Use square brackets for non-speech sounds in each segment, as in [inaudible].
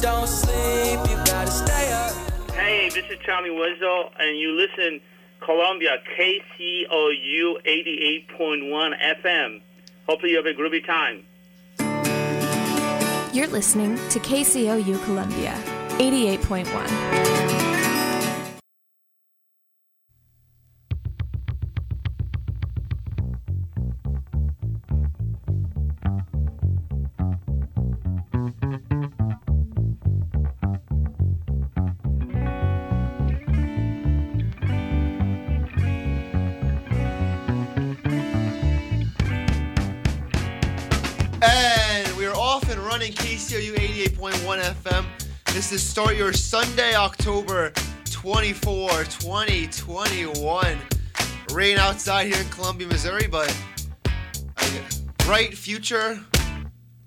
don't sleep, you gotta stay up. Hey, this is Tommy Winslow, and you listen Columbia KCOU 88.1 FM. Hopefully you have a groovy time. You're listening to KCOU Columbia, 88.1. This is Start Your Sunday, October 24, 2021. Rain outside here in Columbia, Missouri, but bright future,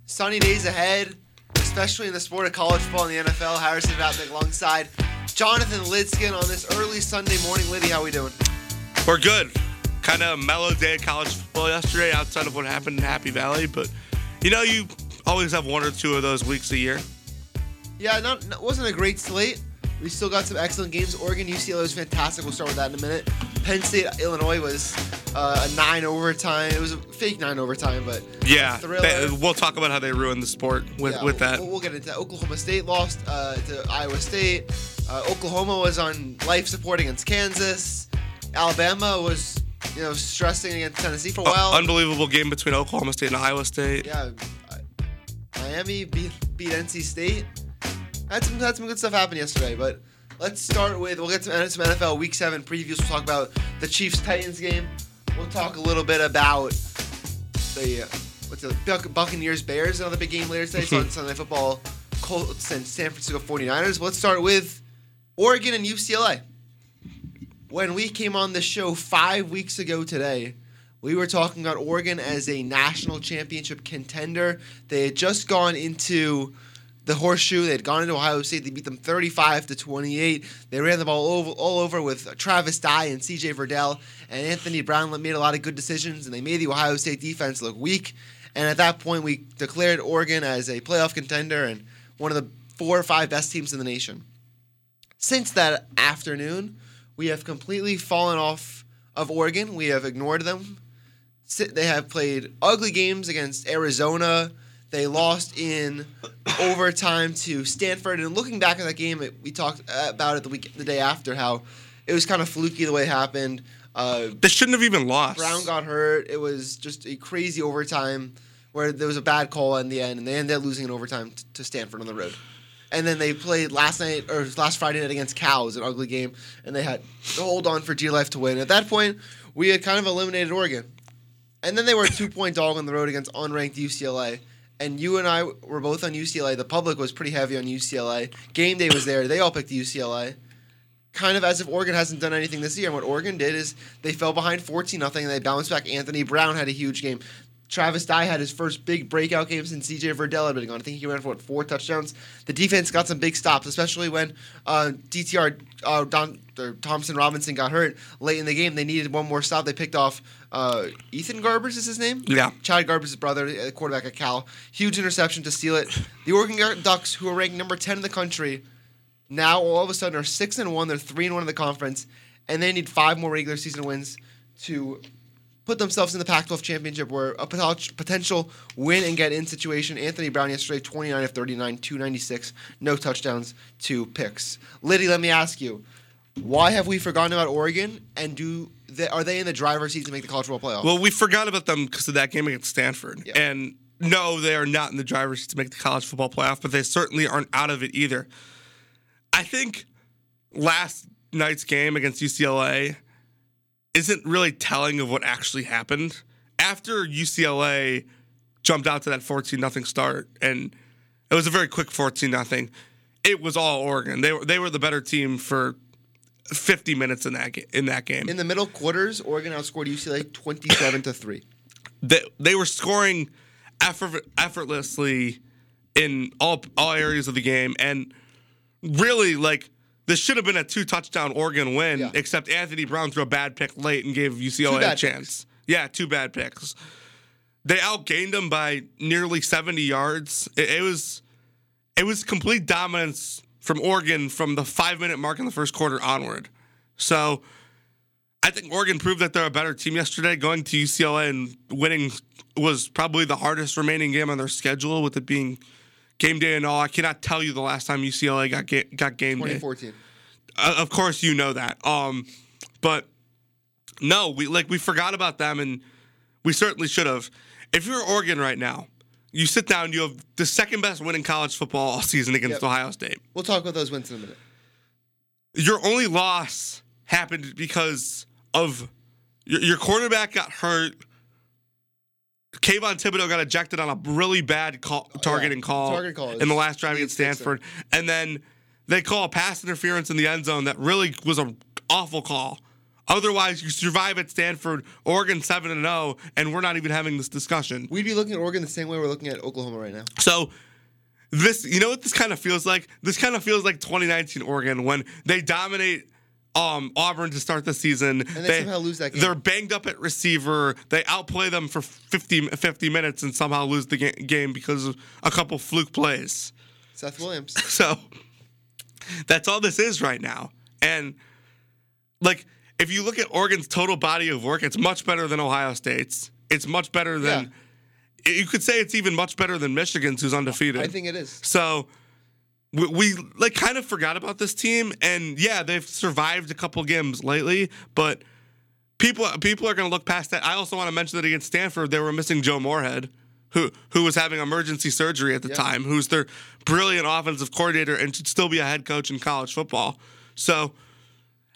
sunny days ahead, especially in the sport of college football and the NFL. Harrison Vatnik alongside Jonathan Lidskin on this early Sunday morning. Liddy, how we doing? We're good. Kind of mellow day of college football yesterday outside of what happened in Happy Valley, but you know, you always have one or two of those weeks a year. Yeah, not, not wasn't a great slate. We still got some excellent games. Oregon UCLA was fantastic. We'll start with that in a minute. Penn State Illinois was uh, a nine overtime. It was a fake nine overtime, but Yeah, they- we'll talk about how they ruined the sport with, Yeah, with that. We'll, we'll get into that. Oklahoma State lost uh, to Iowa State. Uh, Oklahoma was on life support against Kansas. Alabama was, you know, stressing against Tennessee for a while. Unbelievable game between Oklahoma State and Iowa State. yeah, uh, Miami beat, beat NC State. Had some had some good stuff happen yesterday, but let's start with we'll get some, some NFL Week Seven previews. We'll talk about the Chiefs Titans game. We'll talk a little bit about the what's the Buc- Buccaneers Bears another big game later today. so on [laughs] Sunday Night Football, Colts and San Francisco 49ers. Let's start with Oregon and UCLA. When we came on the show five weeks ago today, we were talking about Oregon as a national championship contender. They had just gone into the horseshoe. They had gone into Ohio State. They beat them 35 to 28. They ran the ball over, all over with Travis Dye and CJ Verdell. And Anthony Brown made a lot of good decisions, and they made the Ohio State defense look weak. And at that point, we declared Oregon as a playoff contender and one of the four or five best teams in the nation. Since that afternoon, we have completely fallen off of Oregon. We have ignored them. They have played ugly games against Arizona. They lost in overtime to Stanford. And looking back at that game, it, we talked about it the week, the day after, how it was kind of fluky the way it happened. Uh, They shouldn't have even lost. Brown got hurt. It was just a crazy overtime where there was a bad call in the end, and they ended up losing in overtime t- to Stanford on the road. And then they played last night or last Friday night against Cal. It was an ugly game, and they had to hold on for G Life to win. At that point, we had kind of eliminated Oregon, and then they were a two point [laughs] dog on the road against unranked UCLA. And you and I were both on UCLA. The public was pretty heavy on UCLA. Game day was there. They all picked UCLA kind of as if Oregon hasn't done anything this year. And what Oregon did is they fell behind 14 nothing and they bounced back. Anthony Brown had a huge game. Travis Dye had his first big breakout game since CJ Verdell had been gone. I think he ran for what, four touchdowns. The defense got some big stops, especially when uh, DTR uh, Don, Thompson Robinson got hurt late in the game. They needed one more stop. They picked off uh, Ethan Garbers is his name. Yeah. Chad Garbers' brother, uh, quarterback at Cal. Huge interception to steal it. The Oregon Ducks, who are ranked number 10 in the country, now all of a sudden are six and one. They're three and one in the conference, and they need five more regular season wins to put themselves in the Pac-12 championship, where a potential win and get in situation. Anthony Brown yesterday, 29 of 39, 296, no touchdowns, two picks. Liddy, let me ask you, why have we forgotten about Oregon, and do they, are they in the driver's seat to make the college football playoff? Well, we forgot about them because of that game against Stanford. Yeah. And no, they are not in the driver's seat to make the college football playoff, but they certainly aren't out of it either. I think last night's game against UCLA isn't really telling of what actually happened. After UCLA jumped out to that 14 nothing start, and it was a very quick 14 nothing. It was all Oregon. They were they were the better team for 50 minutes in that in that game. in the middle quarters, Oregon outscored UCLA 27 to three. they, they were scoring effort, effortlessly in all all areas of the game, and really like this should have been a two touchdown Oregon win, Yeah. except Anthony Brown threw a bad pick late and gave UCLA a chance. Yeah, two bad picks. They outgained them by nearly seventy yards. It, it was it was complete dominance from Oregon from the five minute mark in the first quarter onward. So I think Oregon proved that they're a better team yesterday. Going to UCLA and winning was probably the hardest remaining game on their schedule, with it being game day and all. I cannot tell you the last time UCLA got ga- got game day. 2014. Uh, of course, you know that. Um, but no, we like we forgot about them, and we certainly should have. If you're Oregon right now, you sit down, you have the second best win in college football all season against Yep. Ohio State. We'll talk about those wins in a minute. Your only loss happened because of your, your quarterback got hurt. Kayvon Thibodeaux got ejected on a really bad call, oh, targeting call, target call in the last drive against. Stanford, and then they call a pass interference in the end zone that really was an awful call. Otherwise, you survive at Stanford, Oregon seven and zero, and we're not even having this discussion. We'd be looking at Oregon the same way we're looking at Oklahoma right now. So this, you know what this kind of feels like? This kind of feels like 2019 Oregon when they dominate um, Auburn to start the season. And they somehow lose that game. They're banged up at receiver. They outplay them for 50, 50 minutes and somehow lose the ga- game because of a couple fluke plays. Seth Williams. [laughs] So that's all this is right now. And like, if you look at Oregon's total body of work, it's much better than Ohio State's. It's much better than. You could say it's even much better than Michigan's, who's undefeated. I think it is. So we, we like kind of forgot about this team, and yeah, they've survived a couple games lately, but people people are going to look past that. I also want to mention that against Stanford, they were missing Joe Moorhead, who who was having emergency surgery at the Yeah. time, who's their brilliant offensive coordinator and should still be a head coach in college football. So.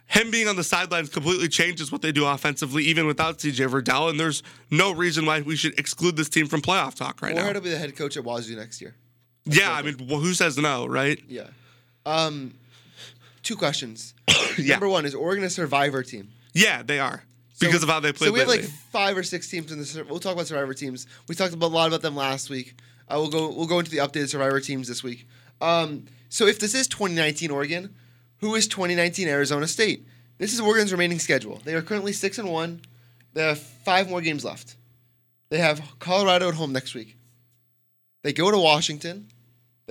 Him being on the sidelines completely changes what they do offensively, even without CJ Verdell. And there's no reason why we should exclude this team from playoff talk right Moorhead now. will be the head coach at Wazoo next year. Yeah, I mean, well, who says no, right? Yeah. Um, two questions. [coughs] Yeah. Number one is Oregon a survivor team? Yeah, they are because of how they played So we have lately. like five or six teams in the. sur- We'll talk about survivor teams. We talked about, a lot about them last week. Uh, we'll go. We'll go into the updated survivor teams this week. Um, so if this is 2019 Oregon, who is 2019 Arizona State? This is Oregon's remaining schedule. They are currently six and one. They have five more games left. They have Colorado at home next week. They go to Washington.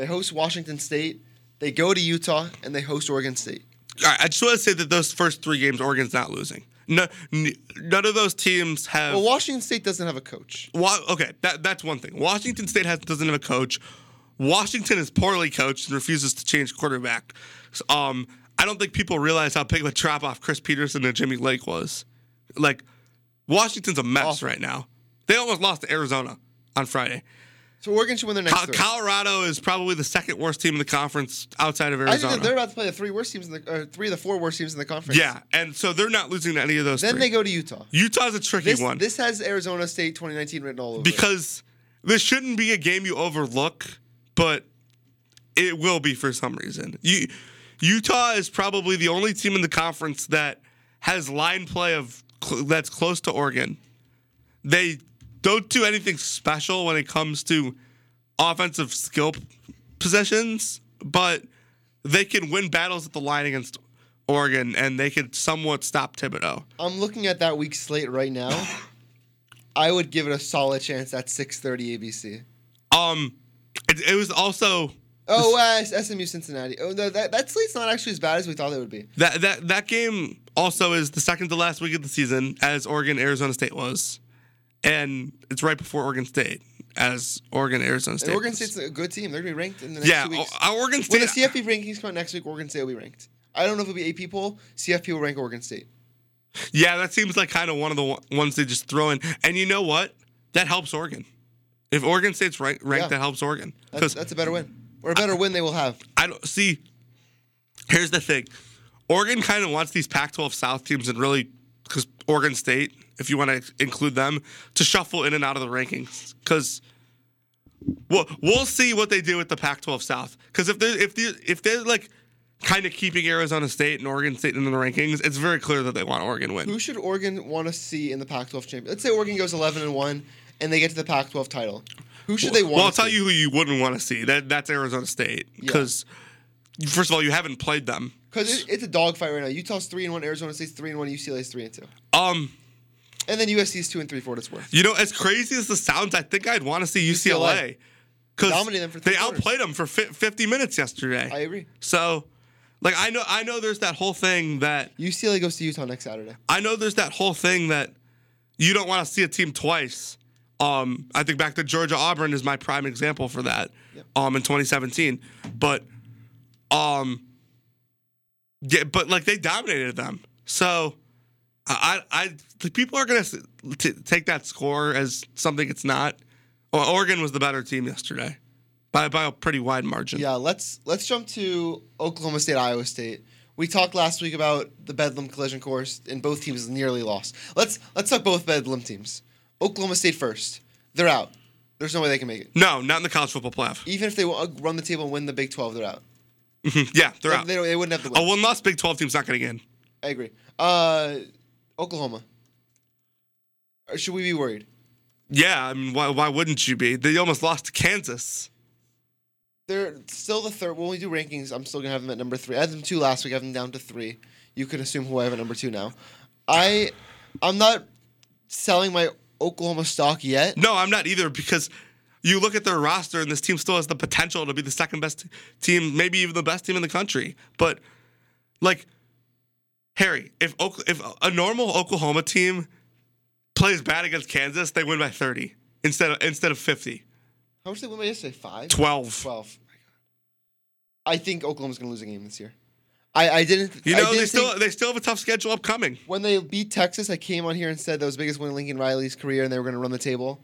They host Washington State. They go to Utah and they host Oregon State. All right, I just want to say that those first three games, Oregon's not losing. No, n- none of those teams have. Well, Washington State doesn't have a coach. Wa- okay, that that's one thing. Washington State has doesn't have a coach. Washington is poorly coached and refuses to change quarterback. Um, I don't think people realize how big of a drop off Chris Petersen and Jimmy Lake was. Like, Washington's a mess Awful. right now. They almost lost to Arizona on Friday. So Oregon should win their next Co- three. Colorado is probably the second worst team in the conference outside of I Arizona. they're about to play the three worst teams in the uh, three of the four worst teams in the conference. yeah, and so they're not losing to any of those. Then three. they go to Utah. Utah's a tricky This, one this has Arizona State 2019 written all over. it. because this shouldn't be a game you overlook, but it will be for some reason. You, Utah is probably the only team in the conference that has line play of cl- that's close to Oregon. They don't do anything special when it comes to offensive skill possessions, but they can win battles at the line against Oregon, and they could somewhat stop Thibodeaux. I'm looking at that week slate right now. I would give it a solid chance at 6:30 ABC. Um, it, it was also Oh, uh, SMU Cincinnati. Oh, no, that that slate's not actually as bad as we thought it would be. that that that game also is the second to last week of the season, as Oregon Arizona State was, and it's right before Oregon State, as Oregon Arizona State. And Oregon. State's a good team. They're gonna be ranked in the next yeah, two weeks. uh, Oregon when State. the CFP rankings come out next week, Oregon State will be ranked. I don't know if it'll be AP poll. CFP will rank Oregon State. yeah, that seems like kind of one of the one- ones they just throw in. And you know what? That helps Oregon. If Oregon State's ranked, Yeah. that helps Oregon That's, that's a better win, or a better win they will have. I don't see. Here's the thing, Oregon kind of wants these Pac-12 South teams and really because Oregon State, if you want to include them, to shuffle in and out of the rankings because. We'll, we'll see what they do with the Pac-12 South because if they're if they if they're like kind of keeping Arizona State and Oregon State in the rankings, it's very clear that they want Oregon win. Who should Oregon want to see in the Pac-12 champion? Let's say Oregon goes 11 and one, and they get to the Pac-12 title. Who should they want? Well, I'll tell see? you who you wouldn't want to see. That that's Arizona State because first of all, you haven't played them. because it, it's a dogfight right now. Utah's three and one, Arizona State's three and one, UCLA's three and two, Um, and then USC's two and three for what it's worth. You know, as crazy as this sounds, I think I'd want to see UCLA. because Dominated them for they outplayed them for fi- 50 minutes yesterday. I agree. So, like I know I know there's that whole thing that UCLA goes to Utah next Saturday. I know there's that whole thing that you don't want to see a team twice. Um, I think back to Georgia Auburn is my prime example for that. Um, in 2017, but um, yeah, but like they dominated them. So I, I, the people are gonna s- t- take that score as something it's not. Well, Oregon was the better team yesterday by by a pretty wide margin. Yeah, let's let's jump to Oklahoma State, Iowa State. We talked last week about the Bedlam collision course, and both teams nearly lost. Let's let's talk both Bedlam teams. Oklahoma State first. They're out. There's no way they can make it. No, not in the college football playoff. Even if they run the table and win the Big 12, they're out. yeah, they're They, out. they, they wouldn't have to win. One loss Big 12 team's not going to get in. I agree. Uh, Oklahoma. Or should we be worried? Yeah, I mean, why, why wouldn't you be? They almost lost to Kansas. They're still the third. When we do rankings, I'm still gonna have them at number three. I had them two last week. I have them down to three. You can assume who I have at number two now. I, I'm not selling my Oklahoma stock yet. No, I'm not either because you look at their roster and this team still has the potential to be the second best team, maybe even the best team in the country. But like Harry, if if a normal Oklahoma team plays bad against Kansas, they win by 30 instead of instead of 50. How much did they win by yesterday? Five. 12. Twelve. My God. I think Oklahoma's gonna lose a game this year. I, I didn't. You know, didn't they still they still have a tough schedule upcoming. when they beat Texas, I came on here and said that was the biggest win in Lincoln Riley's career, and they were going to run the table.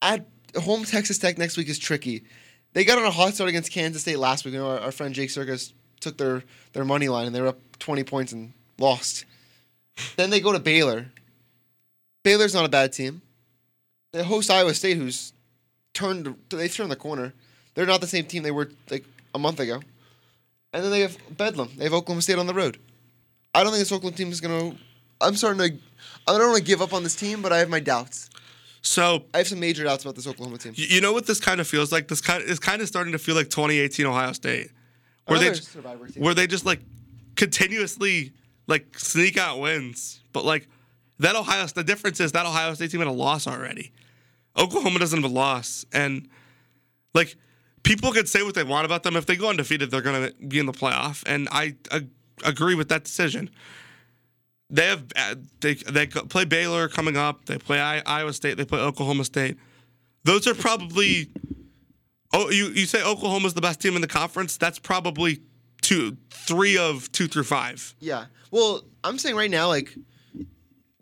At home, Texas Tech next week is tricky. They got on a hot start against Kansas State last week. You know, our, our friend Jake Circus took their their money line, and they were up twenty points and lost. then they go to Baylor. Baylor's not a bad team. They host Iowa State, who's turned they turned the corner. They're not the same team they were like a month ago. And then they have Bedlam. They have Oklahoma State on the road. I don't think this Oakland team is gonna. I'm starting to. I don't want to give up on this team, but I have my doubts. So I have some major doubts about this Oklahoma team. you you know what this kind of feels like? This kind is kind of starting to feel like 2018 Ohio State, where they Another survivor team. where they just like continuously like sneak out wins. But like that Ohio, the difference is that Ohio State team had a loss already. Oklahoma doesn't have a loss, and like people can say what they want about them. If they go undefeated, they're gonna be in the playoff, and I ag- agree with that decision. They have uh, they they play Baylor coming up. They play Iowa State. They play Oklahoma State. Those are probably. Oh, you you say Oklahoma's the best team in the conference? That's probably two, three of two through five. Yeah. Well, I'm saying right now, like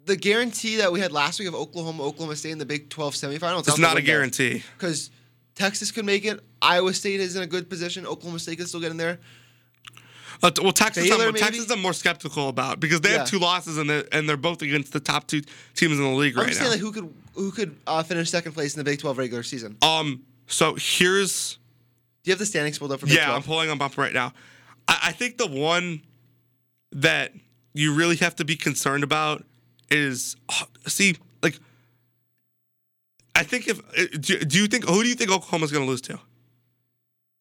the guarantee that we had last week of Oklahoma, Oklahoma State in the Big 12 semifinals. It's not a guarantee. because Texas could make it. Iowa State is in a good position. Oklahoma State could still get in there. Uh, well, Texas, Baylor, I'm. Texas, I'm more skeptical about because they Yeah. have two losses and they're, and they're both against the top two teams in the league I'm right saying now. like who could who could uh, finish second place in the Big 12 regular season. um, so here's Do you have the standings pulled up for Big yeah, 12? I'm pulling them up right now. I, I think the one that you really have to be concerned about is oh, see like. I think if uh, do, do you think who do you think Oklahoma's going to lose to?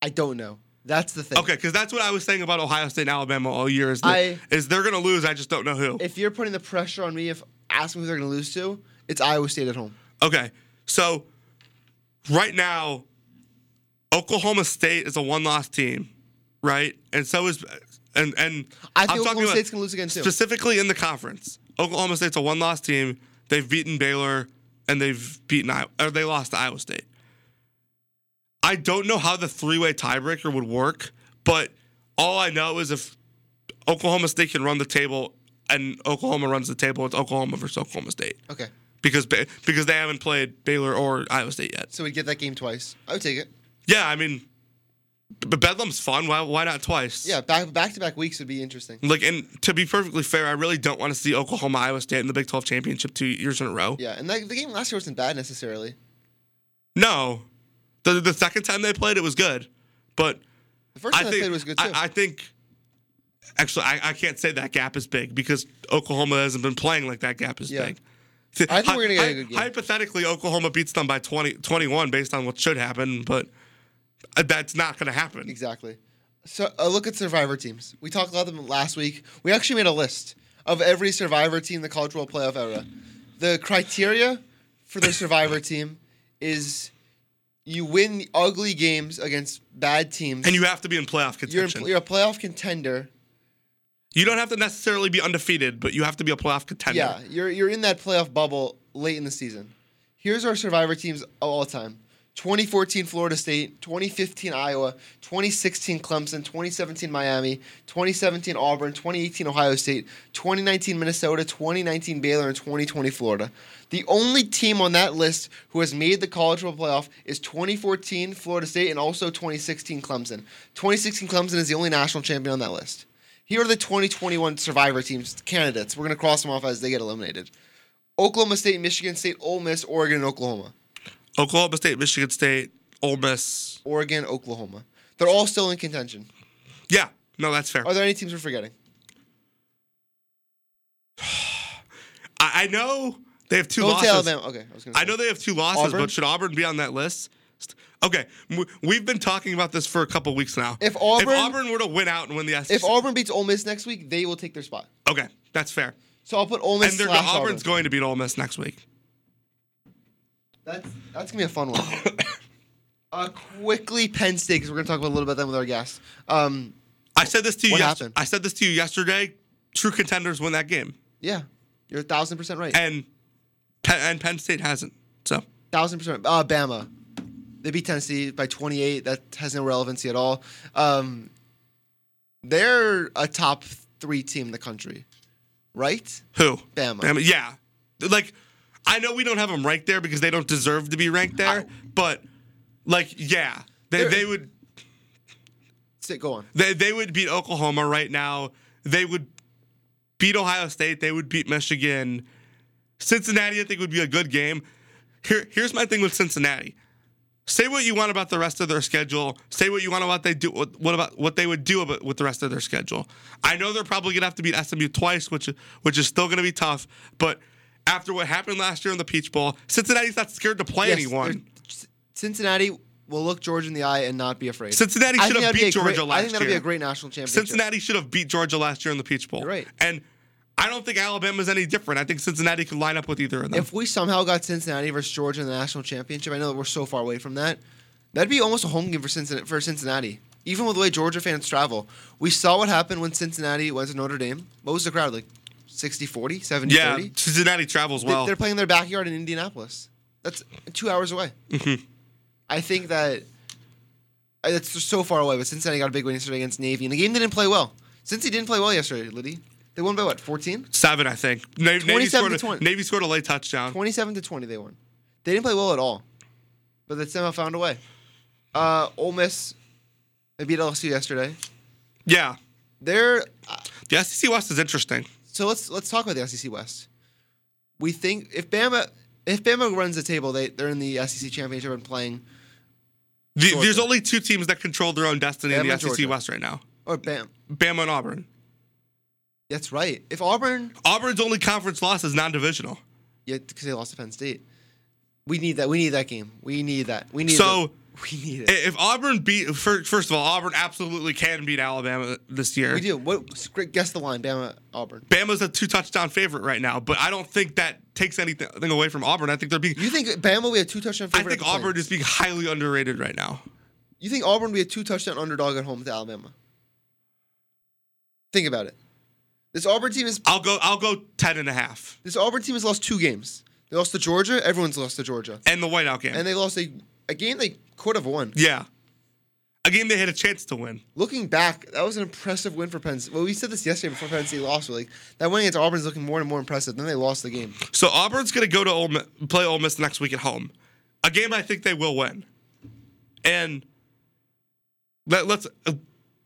I don't know. That's the thing. Okay, because that's what I was saying about Ohio State and Alabama all year. Is, that, I- is they're going to lose? I just don't know who. If you're putting the pressure on me, if asking who they're going to lose to, it's Iowa State at home. Okay, so right now, Oklahoma State is a one-loss team, right? And so is and and I I'm talking Oklahoma State's to lose again too. specifically in the conference. Oklahoma State's a one-loss team. They've beaten Baylor and they've beaten Iowa, or they lost to Iowa State. I don't know how the three-way tiebreaker would work, but all I know is if Oklahoma State can run the table and Oklahoma runs the table, it's Oklahoma versus Oklahoma State okay, because Ba- because they haven't played Baylor or Iowa State yet. so we'd get that game twice. I would take it. Yeah, I mean, but Bedlam's fun. Why why not twice? Yeah, back back to back weeks would be interesting. Like, and to be perfectly fair, I really don't want to see Oklahoma Iowa State in the Big Twelve championship two years in a row. Yeah, and the game last year wasn't bad necessarily. No, the the second time they played, it was good, but The first I time they think played was good too. I, I think. Actually, I, I can't say that gap is big because Oklahoma hasn't been playing like that gap is Yeah. big. [laughs] I think we're gonna get a good game. Hypothetically, Oklahoma beats them by 20, 21 based on what should happen, but uh, that's not going to happen. Exactly. So a look at Survivor teams. We talked about them last week. We actually made a list of every Survivor team in the College World Playoff era. The criteria for the Survivor team is You win ugly games against bad teams, and you have to be in playoff you're, contention. in, you're a playoff contender. You don't have to necessarily be undefeated, but you have to be a playoff contender. Yeah, you're you're in that playoff bubble late in the season. Here's our survivor teams of all time. 2014 Florida State, 2015 Iowa, 2016 Clemson, 2017 Miami, 2017 Auburn, 2018 Ohio State, 2019 Minnesota, 2019 Baylor, and 2020 Florida. The only team on that list who has made the college football playoff is 2014 Florida State and also 2016 Clemson. 2016 Clemson is the only national champion on that list. Here are the 2021 survivor teams candidates. We're going to cross them off as they get eliminated. Oklahoma State, Michigan State, Ole Miss, Oregon, and Oklahoma. Oklahoma State, Michigan State, Ole Miss. Oregon, Oklahoma. They're all still in contention. Yeah, no, that's fair. Are there any teams we're forgetting? [sighs] I, I know they have 2 Don't losses. say Alabama. Okay, I was going to I know they have two losses, Auburn? but should Auburn be on that list? Okay, we've been talking about this for a couple weeks now. If Auburn- if Auburn were to win out and win the SEC, If Auburn beats Ole Miss next week, they will take their spot. okay, that's fair. So I'll put Ole Miss And Auburn's Auburn. going to beat Ole Miss next week. That's that's gonna be a fun one. [coughs] uh, quickly, Penn State, because we're gonna talk about a little bit them with our guests. Um, I said this to you. What Yes- happened? I said this to you yesterday. True contenders win that game, yeah, you're a thousand percent right. and Penn, and Penn State hasn't. So Thousand percent. Uh, Bama. They beat Tennessee by 28. That has no relevancy at all. Um, they're a top three team in the country, right? who? Bama. Bama. Yeah, like I know we don't have them ranked there because they don't deserve to be ranked there, but like yeah, they they would Sit, go on. They they would beat Oklahoma right now. They would beat Ohio State. They would beat Michigan. Cincinnati, I think, would be a good game. Here, here's my thing with Cincinnati. Say what you want about the rest of their schedule. Say what you want about they do. What, what about what they would do about with the rest of their schedule? I know they're probably gonna have to beat SMU twice, which which is still gonna be tough. But after what happened last year in the Peach Bowl, Cincinnati's not scared to play Yes, anyone. Cincinnati will look Georgia in the eye and not be afraid. Cincinnati should have that'd be beat great- Georgia last I think that'll year. be a great national championship. Cincinnati should have beat Georgia last year in the Peach Bowl. You're right. And I don't think Alabama's any different. I think Cincinnati could line up with either of them. If we somehow got Cincinnati versus Georgia in the national championship, I know that we're so far away from that. That'd be almost a home game for Cincinnati. For Cincinnati, even with the way Georgia fans travel, we saw what happened when Cincinnati went to Notre Dame. What was the crowd like? 60 40, 70 yeah, 30? Cincinnati travels well. They're playing in their backyard in Indianapolis. That's two hours away. Mm-hmm. I think that uh, it's just so far away. But Cincinnati got a big win yesterday against Navy, and the game didn't play well. Cincy didn't play well yesterday, Liddy. They won by what? 14? Seven, I think. Na- Navy 27 scored, to a, 20. Navy scored a late touchdown. 27 to 20 they won. They didn't play well at all. But they somehow found a way. Uh, Ole Miss, they beat LSU yesterday. Yeah. They're uh, The SEC West is interesting. so let's let's talk about the SEC West. We think if Bama if Bama runs the table, they they're in the SEC championship and playing The, there's only two teams that control their own destiny in the SEC Georgia. West right now or Bam. Bama and Auburn. That's right. If Auburn, Auburn's only conference loss is non divisional. yeah, because they lost to Penn State. We need that. We need that game. We need that. We need. So- it. we need it. If Auburn beat, fir- first of all, Auburn absolutely can beat Alabama this year. we do. What? Guess the line. Bama, Auburn. Bama's a two touchdown favorite right now, but I don't think that takes anything away from Auburn. I think they're being. You think Bama will be a two touchdown I favorite? think at the Auburn is being highly underrated right now. You think Auburn will be a two touchdown underdog at home to Alabama? Think about it. This Auburn team is I'll go. I'll go ten and a half. this Auburn team has lost two games. They lost to Georgia. Everyone's lost to Georgia, And the whiteout game. and they lost a, a game they could have won. yeah, a game they had a chance to win. Looking back, that was an impressive win for Penn. State. Well, we said this yesterday before Penn State lost. But like that win against Auburn is looking more and more impressive. Then they lost the game. So Auburn's going to go to Ole Miss, play Ole Miss next week at home, a game I think they will win. And let, let's.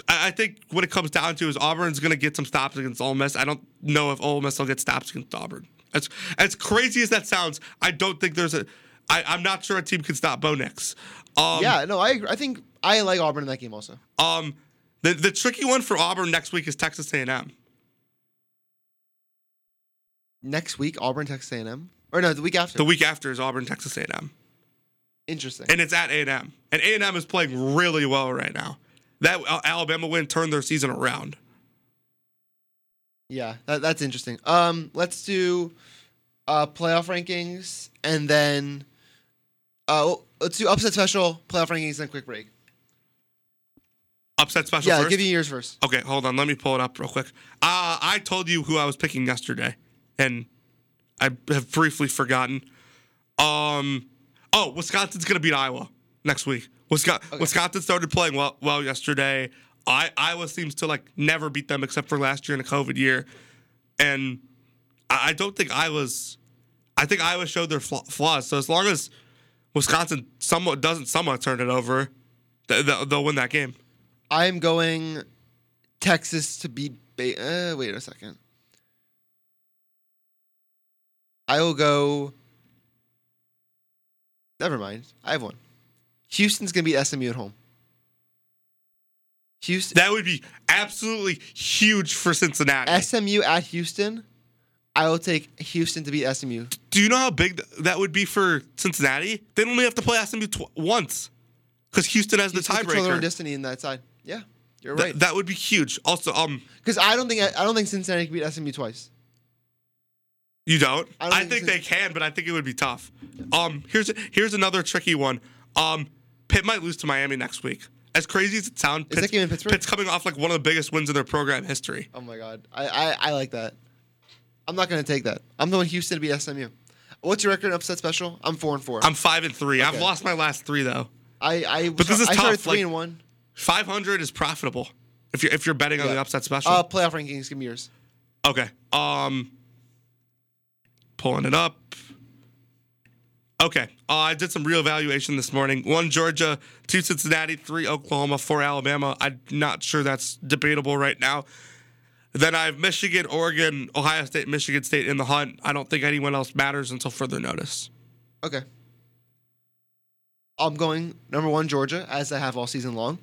I I think what it comes down to is Auburn's going to get some stops against Ole Miss. I don't know if Ole Miss will get stops against Auburn. As as crazy as that sounds, I don't think there's a. I, I'm not sure a team can stop Bo Nix. Um, yeah, no, I agree. I think I like Auburn in that game also. Um, the the tricky one for Auburn next week is Texas A&M. Next week, Auburn, Texas A&M, or no, the week after. The week after is Auburn Texas A&M, Interesting. and it's at A&M, and A&M is playing really well right now. That uh, Alabama win turned their season around. Yeah, that, that's interesting. Um, let's do uh, playoff rankings, and then uh, let's do upset special, playoff rankings, and quick break. Upset special Yeah, first? give you yours first. Okay, hold on. Let me pull it up real quick. Uh, I told you who I was picking yesterday, and I have briefly forgotten. Um, oh, Wisconsin's gonna beat Iowa next week. Wisconsin, Wisconsin started playing well, well yesterday. I, Iowa seems to like never beat them except for last year in a COVID year, and I, I don't think Iowa's. I think Iowa showed their flaw- flaws. So as long as Wisconsin somewhat doesn't somewhat turn it over, th- th- they'll win that game. I'm going Texas to beat. Ba- uh, wait a second. I will go. Never mind. I have one. Houston's gonna beat SMU at home. Houston, That would be absolutely huge for Cincinnati. SMU at Houston. I will take Houston to beat SMU. Do you know how big th- that would be for Cincinnati? They only have to play SMU tw- once because Houston has Houston the control their destiny in that side. Yeah, you're Th- right. that would be huge. Also, um, Because I don't think I don't think Cincinnati can beat SMU twice. you don't. I I, don't think think they can, but I think it would be tough. Um, here's here's another tricky one. Um, Pitt might lose to Miami next week. As crazy as it sounds, Pitt's, game in Pittsburgh? Pitt's coming off like one of the biggest wins in their program history. Oh my god, I I, I like that. I'm not gonna take that. I'm going Houston to beat SMU. What's your record in upset special? I'm four and four. I'm five and three. I've lost my last three though. I I But this is I started tough, three like- and one. Five hundred is profitable if you're if you're betting on the upset special. Uh, playoff rankings. Give me yours. Okay. Um pulling it up. Okay. Uh, I did some real evaluation this morning. One Georgia, two Cincinnati, three Oklahoma, four Alabama. I'm not sure that's debatable right now. Then I have Michigan, Oregon, Ohio State, Michigan State in the hunt. I don't think anyone else matters until further notice. Okay. I'm going number one Georgia as I have all season long.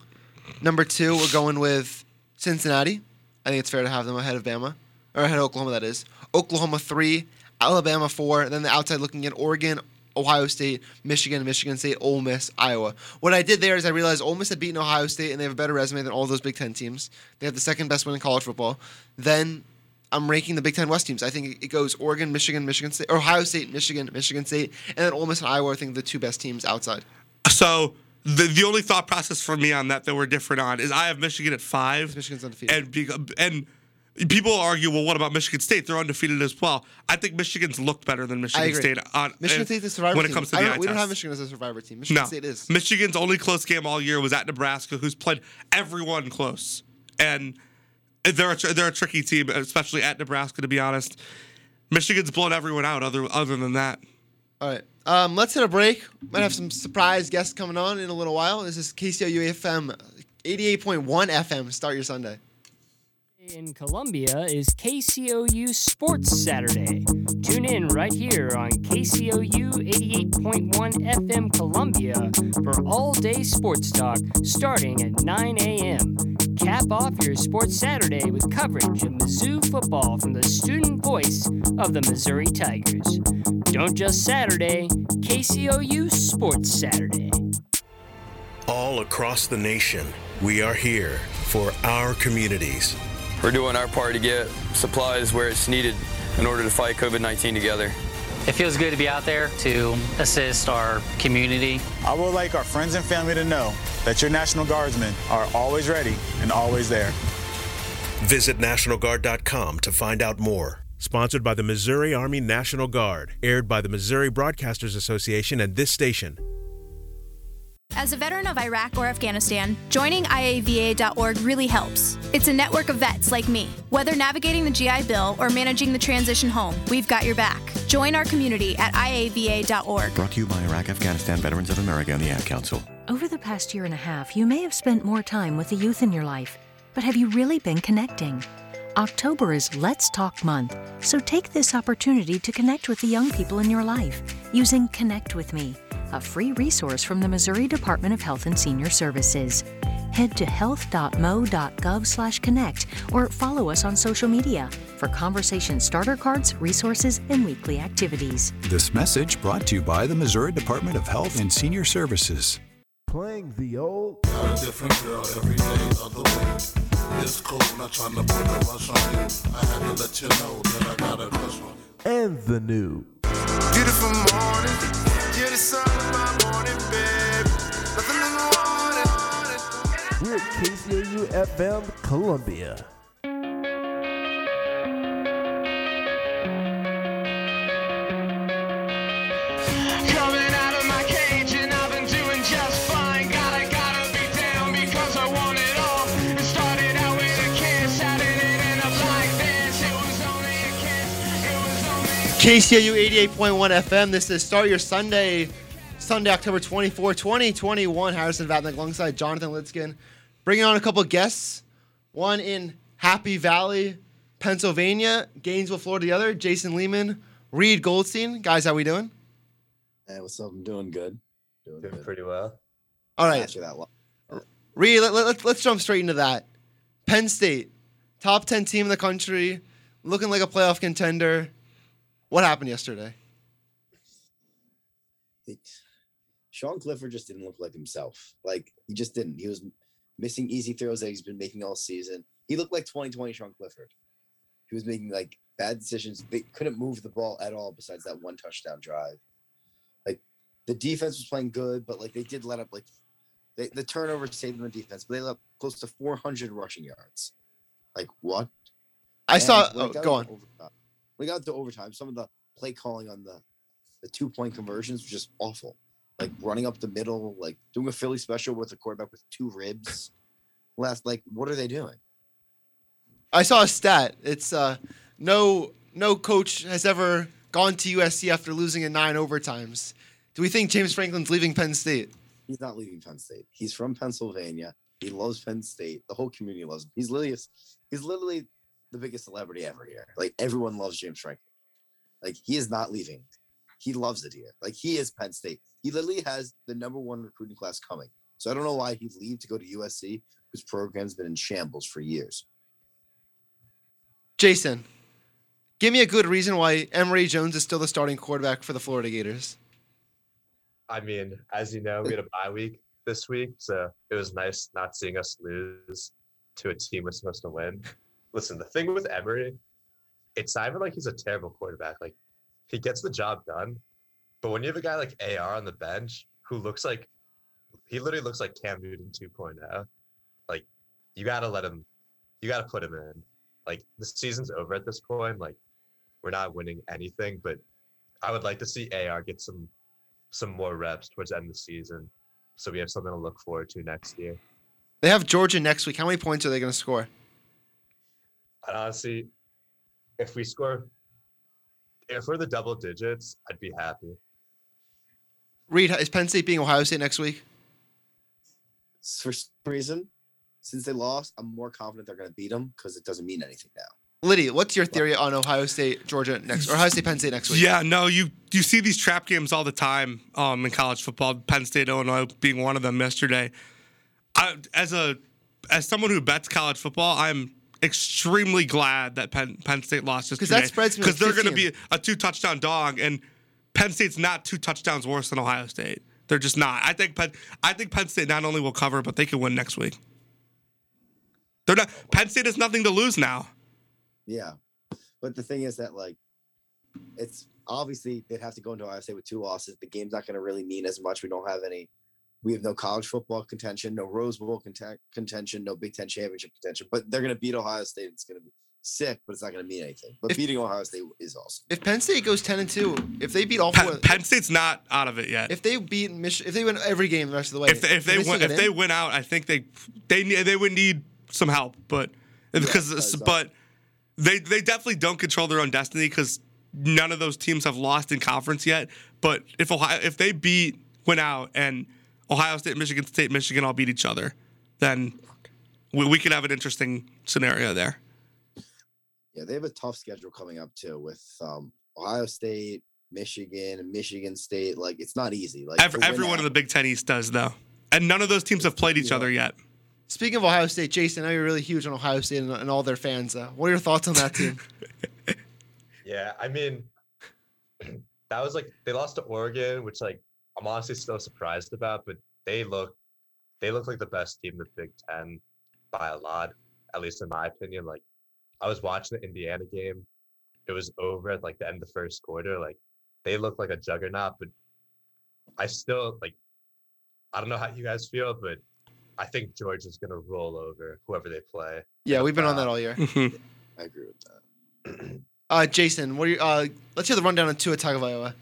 Number two, we're going with Cincinnati. I think it's fair to have them ahead of Bama or ahead of Oklahoma. That is Oklahoma three, Alabama four. Then the outside looking at Oregon, Ohio State, Michigan, Michigan State, Ole Miss, Iowa. What I did there is I realized Ole Miss had beaten Ohio State and they have a better resume than all those Big Ten teams. They have the second best win in college football. Then I'm ranking the Big Ten West teams. I think it goes Oregon, Michigan, Michigan State, Ohio State, Michigan, Michigan State, and then Ole Miss and Iowa. I think the two best teams outside. So the the only thought process for me on that that we're different on is I have Michigan at five. Michigan's undefeated. And and people argue, well, what about Michigan State? They're undefeated as well. I think Michigan's looked better than Michigan. State on Michigan uh, State's a survivor when team. it comes to I the don't- eye we don't have. Michigan as a survivor team. Michigan No, State is. Michigan's only close game all year was at Nebraska, who's played everyone close, and they're a, they're a tricky team, especially at Nebraska. To be honest, Michigan's blown everyone out. Other other than that, All right. Um, let's hit a break. Might have some surprise guests coming on in a little while. This is KCOU FM 88.1 FM. Start your Sunday. In Columbia is KCOU Sports Saturday. Tune in right here on KCOU 88.1 FM Columbia for all day sports talk starting at 9 a.m. Cap off your Sports Saturday with coverage of Mizzou football from the student voice of the Missouri Tigers. Don't just Saturday, KCOU Sports Saturday. All across the nation, we are here for our communities. We're doing our part to get supplies where it's needed in order to fight COVID 19 together. It feels good to be out there to assist our community. I would like our friends and family to know that your National Guardsmen are always ready and always there. Visit NationalGuard.com to find out more. Sponsored by the Missouri Army National Guard, aired by the Missouri Broadcasters Association and this station. As a veteran of Iraq or Afghanistan, joining IAVA.org really helps. It's a network of vets like me. Whether navigating the GI Bill or managing the transition home, we've got your back. Join our community at IAVA.org. Brought to you by Iraq Afghanistan Veterans of America and the Ad Council. Over the past year and a half, you may have spent more time with the youth in your life, but have you really been connecting? October is Let's Talk Month, so take this opportunity to connect with the young people in your life using Connect with Me, a free resource from the Missouri Department of Health and Senior Services. Head to health.mo.gov/connect or follow us on social media for conversation starter cards, resources, and weekly activities. This message brought to you by the Missouri Department of Health and Senior Services. Playing the old. Got a different girl every day of the week. It's cool, not trying to put a rush on you. I had to let you know that I got a crush on you. And the new. Beautiful morning, you the sun in my morning, babe. Nothing in the morning. We're at KCOU FM Columbia. Only KCOU 88.1 FM. This is Start Your Sunday, Sunday, October 24, 2021. Harrison Vatnik alongside Jonathan Litzkin. Bringing on a couple guests. One in Happy Valley, Pennsylvania. Gainesville, Florida, the other. Jason Lehman, Reed Goldstein. Guys, how we doing? Hey, what's up? I'm doing good. Doing, pretty well. All right. After that, lo- Reed, let, let, let's- let's jump straight into that. Penn State, top 10 team in the country, looking like a playoff contender. What happened yesterday? Sean Clifford just didn't look like himself. Like he just didn't. He was missing easy throws that he's been making all season. He looked like 2020 Sean Clifford. He was making like bad decisions. They couldn't move the ball at all besides that one touchdown drive. Like the defense was playing good, but like they did let up like they, the turnover saved them the defense, but they let up close to 400 rushing yards. Like what? I saw- oh, go on. When we got to overtime, some of the play calling on the the two point conversions was just awful. Like running up the middle, like doing a Philly special with a quarterback with two ribs. Last, like, what are they doing? I saw a stat. It's uh, no no coach has ever gone to USC after losing in nine overtimes. Do we think James Franklin's leaving Penn State? He's not leaving Penn State. He's from Pennsylvania. He loves Penn State. The whole community loves him. He's literally he's literally the biggest celebrity ever here. Like everyone loves James Franklin. Like he is not leaving. He loves it here. Like he is Penn State. He literally has the number one recruiting class coming. So I don't know why he'd leave to go to USC, whose program's been in shambles for years. Jason, give me a good reason why Emory Jones is still the starting quarterback for the Florida Gators. I mean, as you know, we had a bye week this week, so it was nice not seeing us lose to a team we're supposed to win. Listen, the thing with Emory, it's not even like he's a terrible quarterback. Like he gets the job done, but when you have a guy like AR on the bench who looks like he literally looks like Cam Newton 2.0, like you gotta let him, you gotta put him in. Like the season's over at this point. Like we're not winning anything, but I would like to see AR get some some more reps towards the end of the season, so we have something to look forward to next year. They have Georgia next week. How many points are they going to score? And honestly, if we score, if we're the double digits, I'd be happy. Reed, is Penn State being Ohio State next week? For some reason, since they lost, I'm more confident they're going to beat them because it doesn't mean anything now. Lydia, what's your theory on Ohio State, Georgia next, or Ohio State, Penn State next week? Yeah, no, you you see these trap games all the time um, in college football. Penn State, Illinois being one of them yesterday. I, as a as someone who bets college football, I'm extremely glad that Penn, Penn State lost just because that spreads because they're going to be a two touchdown dog, and Penn State's not two touchdowns worse than Ohio State. They're just not. I think Penn I think Penn State not only will cover, but they can win next week. They're not. Penn State has nothing to lose now. Yeah. But the thing is that like it's obviously they'd have to go into Ohio State with two losses. The game's not going to really mean as much. We don't have any. We have no college football contention, no Rose Bowl conten- contention, no Big Ten championship contention. But they're going to beat Ohio State. It's going to be sick, but it's not going to mean anything. But beating Ohio State is awesome. If Penn State goes ten and two, if they beat all Penn, four, Penn State's not out of it yet. if they beat Mich- if they win every game the rest of the way, if they, if they can win if get they win out, I think they they they would need some help, but because that's but they they definitely don't control their own destiny because none of those teams have lost in conference yet. But if Ohio if they beat win out and Ohio State, Michigan State, Michigan all beat each other, then we, we could have an interesting scenario there. Yeah, they have a tough schedule coming up too with um, Ohio State, Michigan, and Michigan State. Like it's not easy. Like Every, to win everyone out- in the Big Ten East does though, and none of those teams have played each other yet. Speaking of Ohio State, Jason, I know you're really huge on Ohio State and, and all their fans. Uh, what are your thoughts on that team? [laughs] Yeah, I mean, [clears throat] that was like they lost to Oregon, which like I'm honestly still surprised about, but they look they look like the best team in the Big Ten by a lot, at least in my opinion. Like I was watching the Indiana game, it was over at like the end of the first quarter. Like they look like a juggernaut, but I still like. I don't know how you guys feel, but I think Georgia's gonna roll over whoever they play. Yeah, we've been on that all year. [laughs] I agree with that. [clears throat] Uh, Jason, what are you, uh, let's hear the rundown on Tua Tagovailoa.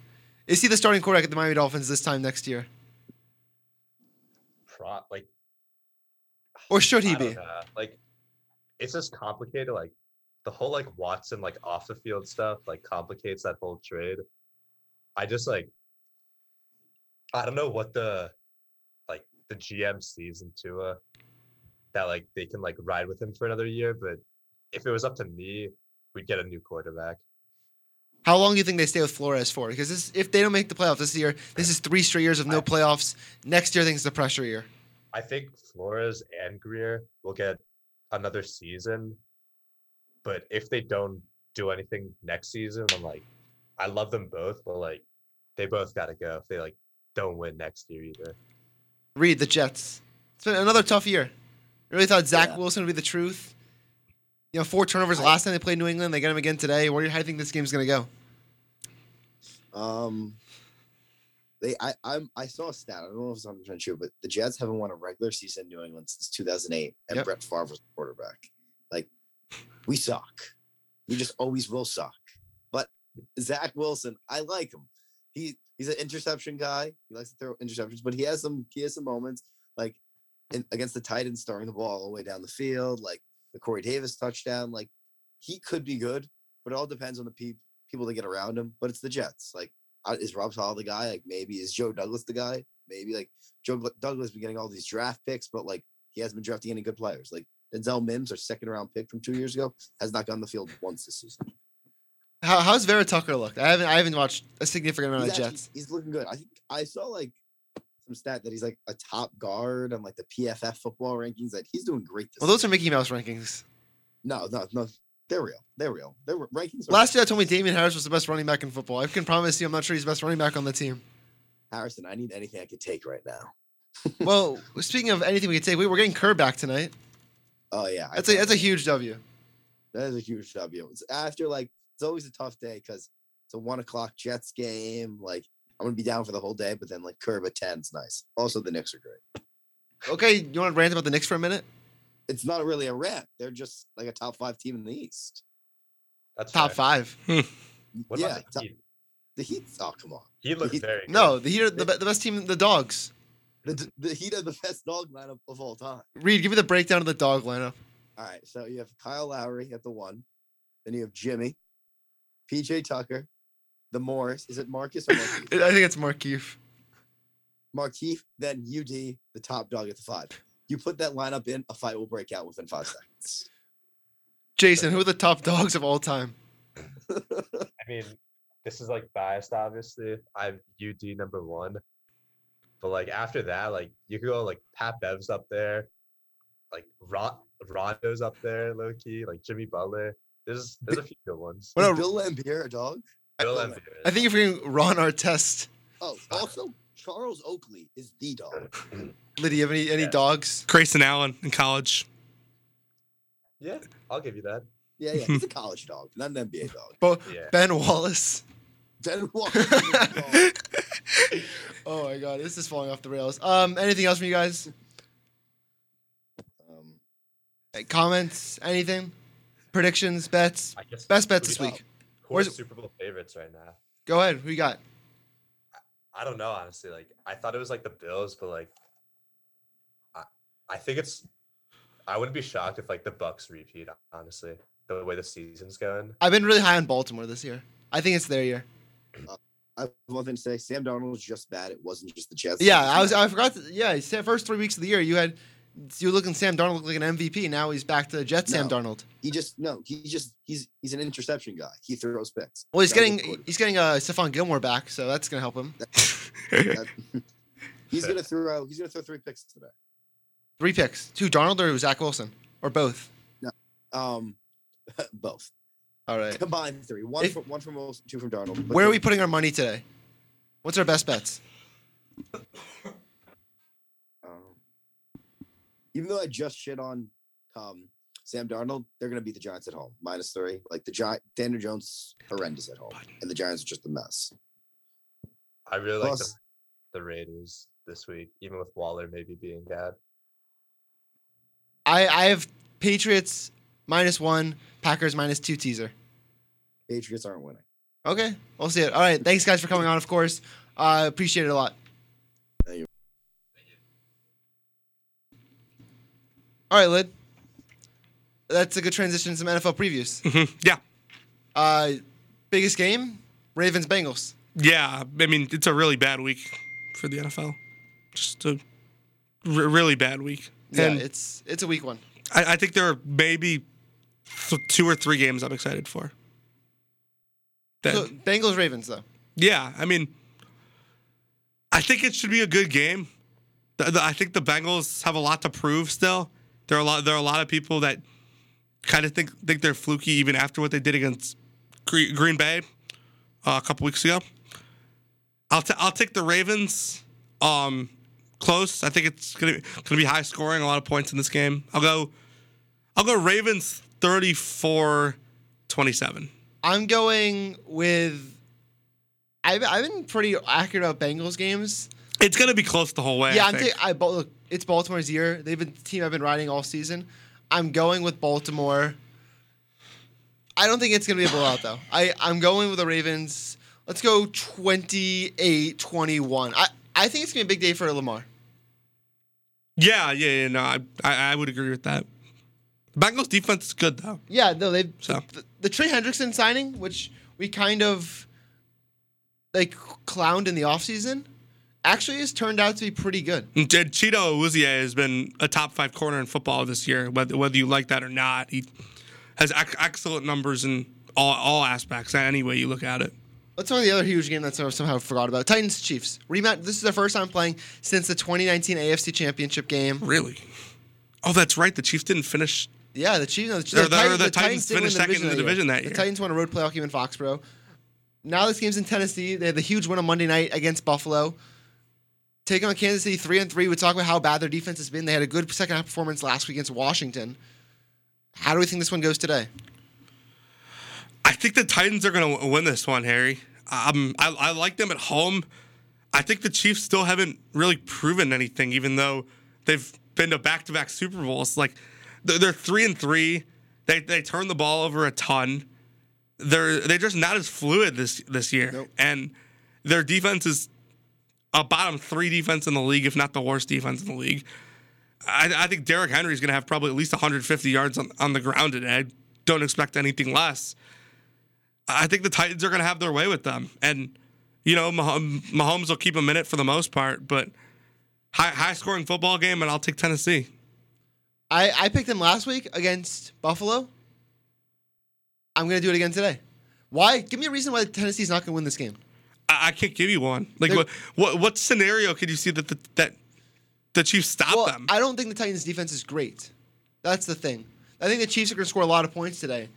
Is he the starting quarterback at the Miami Dolphins this time next year, Pro like or should he be? know, Like, it's just complicated. Like, the whole like Watson like off the field stuff like complicates that whole trade. I just like, I don't know what the like the GM sees in Tua that like they can like ride with him for another year. But if it was up to me, we'd get a new quarterback. How long do you think they stay with Flores for? Because this, if they don't make the playoffs this year, this is three straight years of no playoffs. Next year, I think it's the pressure year. I think Flores and Greer will get another season. But if they don't do anything next season, I'm like, I love them both, but like, they both got to go if they like don't win next year either. Reed the Jets. It's been another tough year. Really thought Zach Wilson would be the truth. You know, four turnovers last time they played New England. They get him again today. Where, how do you think this game's going to go? Um, they I I'm, I saw a stat. I don't know if it's 100 percent true, but the Jets haven't won a regular season in New England since 2008, and Yep. Brett Favre was the quarterback. Like, we suck. We just always will suck. But Zach Wilson, I like him. He he's an interception guy. He likes to throw interceptions, but he has some he has some moments like in, against the Titans, throwing the ball all the way down the field, like the Corey Davis touchdown. Like he could be good, but it all depends on the pe- people that get around him. But it's the Jets. Like, is Rob Saleh the guy? Like, maybe is Joe Douglas the guy? Maybe like Joe Gl- Douglas been getting all these draft picks, but like he hasn't been drafting any good players. Like Denzel Mims, our second round pick from two years ago, has not gotten the field once this season. How, how's Vera Tucker looked? I haven't I haven't watched a significant amount He's, of actually- Jets. he's looking good. I think I saw like some stat that he's like a top guard on like the PFF football rankings. That he's doing great. This Well, those are Mickey Mouse rankings. No, no, no. They're real. They're real. They're rankings. Last year, I told me Damien Harris was the best running back in football. I can promise you, I'm not sure he's the best running back on the team. Harrison, I need anything I could take right now. [laughs] well, speaking of anything we could take, we, we're getting Kerr back tonight. Oh yeah, I That's a that's a huge W. That is a huge W. It's after like it's always a tough day because it's a one o'clock Jets game. Like I'm gonna be down for the whole day, but then like curve at 10's nice. Also, the Knicks are great. Okay, you want to rant about the Knicks for a minute? It's not really a rant. They're just like a top five team in the East. That's Top five. [laughs] What yeah, about the top- Heat? the Heat. Oh come on. He looked The Heat- very good. No, the Heat are the, the best team. The Dogs. The, the Heat are the best dog lineup of all time. Reed, give me the breakdown of the dog lineup. All right, so you have Kyle Lowry at the one, then you have Jimmy, PJ Tucker, the Morris. Is it Marcus or Marquise? I think it's Markieff. Markeith, then UD, the top dog at the five. You put that lineup in, a fight will break out within five seconds. Jason, who are the top dogs of all time? I mean, this is like biased, obviously. I'm UD number one. But like after that, like you could go like Pat Bev's up there, like Ron Rondo's up there, low key, like Jimmy Butler. There's there's a few good ones. What a- Bill Laimbeer a dog? Bill Bill I think you're forgetting Ron Artest. Oh, also Charles Oakley is the dog. Lydia, you have any any dogs? Grayson Allen in college. Yeah, I'll give you that. Yeah, yeah, he's a [laughs] college dog, not an NBA dog. But Yeah. Ben Wallace. Ben [laughs] Walker. is a dog. Oh my god, this is falling off the rails. Um, anything else from you guys? Um, Comments? Anything? Predictions? Bets? I guess Best bets this do you- week. Who are Where's- Super Bowl favorites right now? Go ahead. Who you got? I don't know, honestly. Like I thought it was like the Bills, but like I I think it's I wouldn't be shocked if like the Bucks repeat, honestly, the way the season's going. I've been really high on Baltimore this year. I think it's their year. Uh, I have one thing to say. Sam Darnold's just bad. It wasn't just the Jets. Yeah, I was. I forgot. To, yeah, he said first three weeks of the year, you had you were looking Sam Darnold looked like an MVP. Now he's back to Jet Sam Darnold. He just no. He just he's he's an interception guy. He throws picks. Well, he's getting he's getting uh, Stephon Gilmore back, so that's gonna help him. That- [laughs] he's gonna throw. He's gonna throw three picks today. Three picks: two Darnold or Zach Wilson, or both. No, um, [laughs] both All right. combined three. One If- from one from Wilson, two from Darnold. Where are we putting our money today? What's our best bets? Even though I just shit on um, Sam Darnold, they're going to beat the Giants at home, minus three. Like the Giant, Daniel Jones horrendous at home, and the Giants are just a mess. I really like the the Raiders this week, even with Waller maybe being bad. I I have Patriots minus one, Packers minus two teaser. Patriots aren't winning. Okay, we'll see it. All right, thanks guys for coming on. Of course, uh, appreciate it a lot. Thank you. All right, Lid. That's a good transition to some NFL previews. Mhm, Yeah. Uh, biggest game, Ravens Bengals. Yeah, I mean it's a really bad week for the NFL. Just a r- really bad week. Yeah, And it's it's a weak one. I, I think there are maybe th- two or three games I'm excited for. That- So, Bengals Ravens though. yeah, I mean, I think it should be a good game. The- the- I think the Bengals have a lot to prove still. There are a lot. There are a lot of people that kind of think think they're fluky even after what they did against Green Bay uh, a couple weeks ago. I'll t- I'll take the Ravens. Um, close. I think it's gonna be, gonna be high scoring. A lot of points in this game. I'll go. I'll go Ravens 34-27. I'm going with. I've, I've been pretty accurate about Bengals games. It's gonna be close the whole way. yeah, I I'm. think. I look. It's Baltimore's year. They've been the team I've been riding all season. I'm going with Baltimore. I don't think it's gonna be a blowout though. I I'm going with the Ravens. Let's go 28-21. I I think it's gonna be a big day for Lamar. Yeah, yeah, yeah. No, I, I, I would agree with that. The Bengals defense is good though. Yeah, no, they So the, the Trey Hendrickson signing, which we kind of like clowned in the offseason, actually has turned out to be pretty good. Chido Awuzie has been a top five corner in football this year, whether whether you like that or not. He has ec- excellent numbers in all all aspects. Any way you look at it. Let's talk about the other huge game that I somehow forgot about. Titans Chiefs rematch. This is their first time playing since the 2019 AFC Championship game. Really? Oh, that's right. The Chiefs didn't finish. Yeah, the Chiefs. No, the, Or the- or the the Titans win finished second in the division that year. The. Titans won a road playoff game in Foxborough. Now this game's in Tennessee. They had the huge win on Monday night against Buffalo. Taking on Kansas City three and three. We talk about how bad their defense has been. They had a good second half performance last week against Washington. How do we think this one goes today? I think the Titans are going to win this one, Harry. Um, I, I like them at home. I think the Chiefs still haven't really proven anything, even though they've been to back-to-back Super Bowls. Like they're, they're three and three. They they turn the ball over a ton. They're they're just not as fluid this this year, and their defense is a bottom three defense in the league, if not the worst defense in the league. I, I think Derrick Henry is going to have probably at least 150 yards on, on the ground today. I don't expect anything less. I think the Titans are going to have their way with them, and you know Mah- Mahomes will keep in it for the most part. But high high scoring football game, and I'll take Tennessee. I, I picked them last week against Buffalo. I'm going to do it again today. Why? Give me a reason why Tennessee's not going to win this game. I, I can't give you one. Like what what what scenario could you see that the, that the Chiefs stop well, them? I don't think the Titans' defense is great. That's the thing. I think the Chiefs are going to score a lot of points today,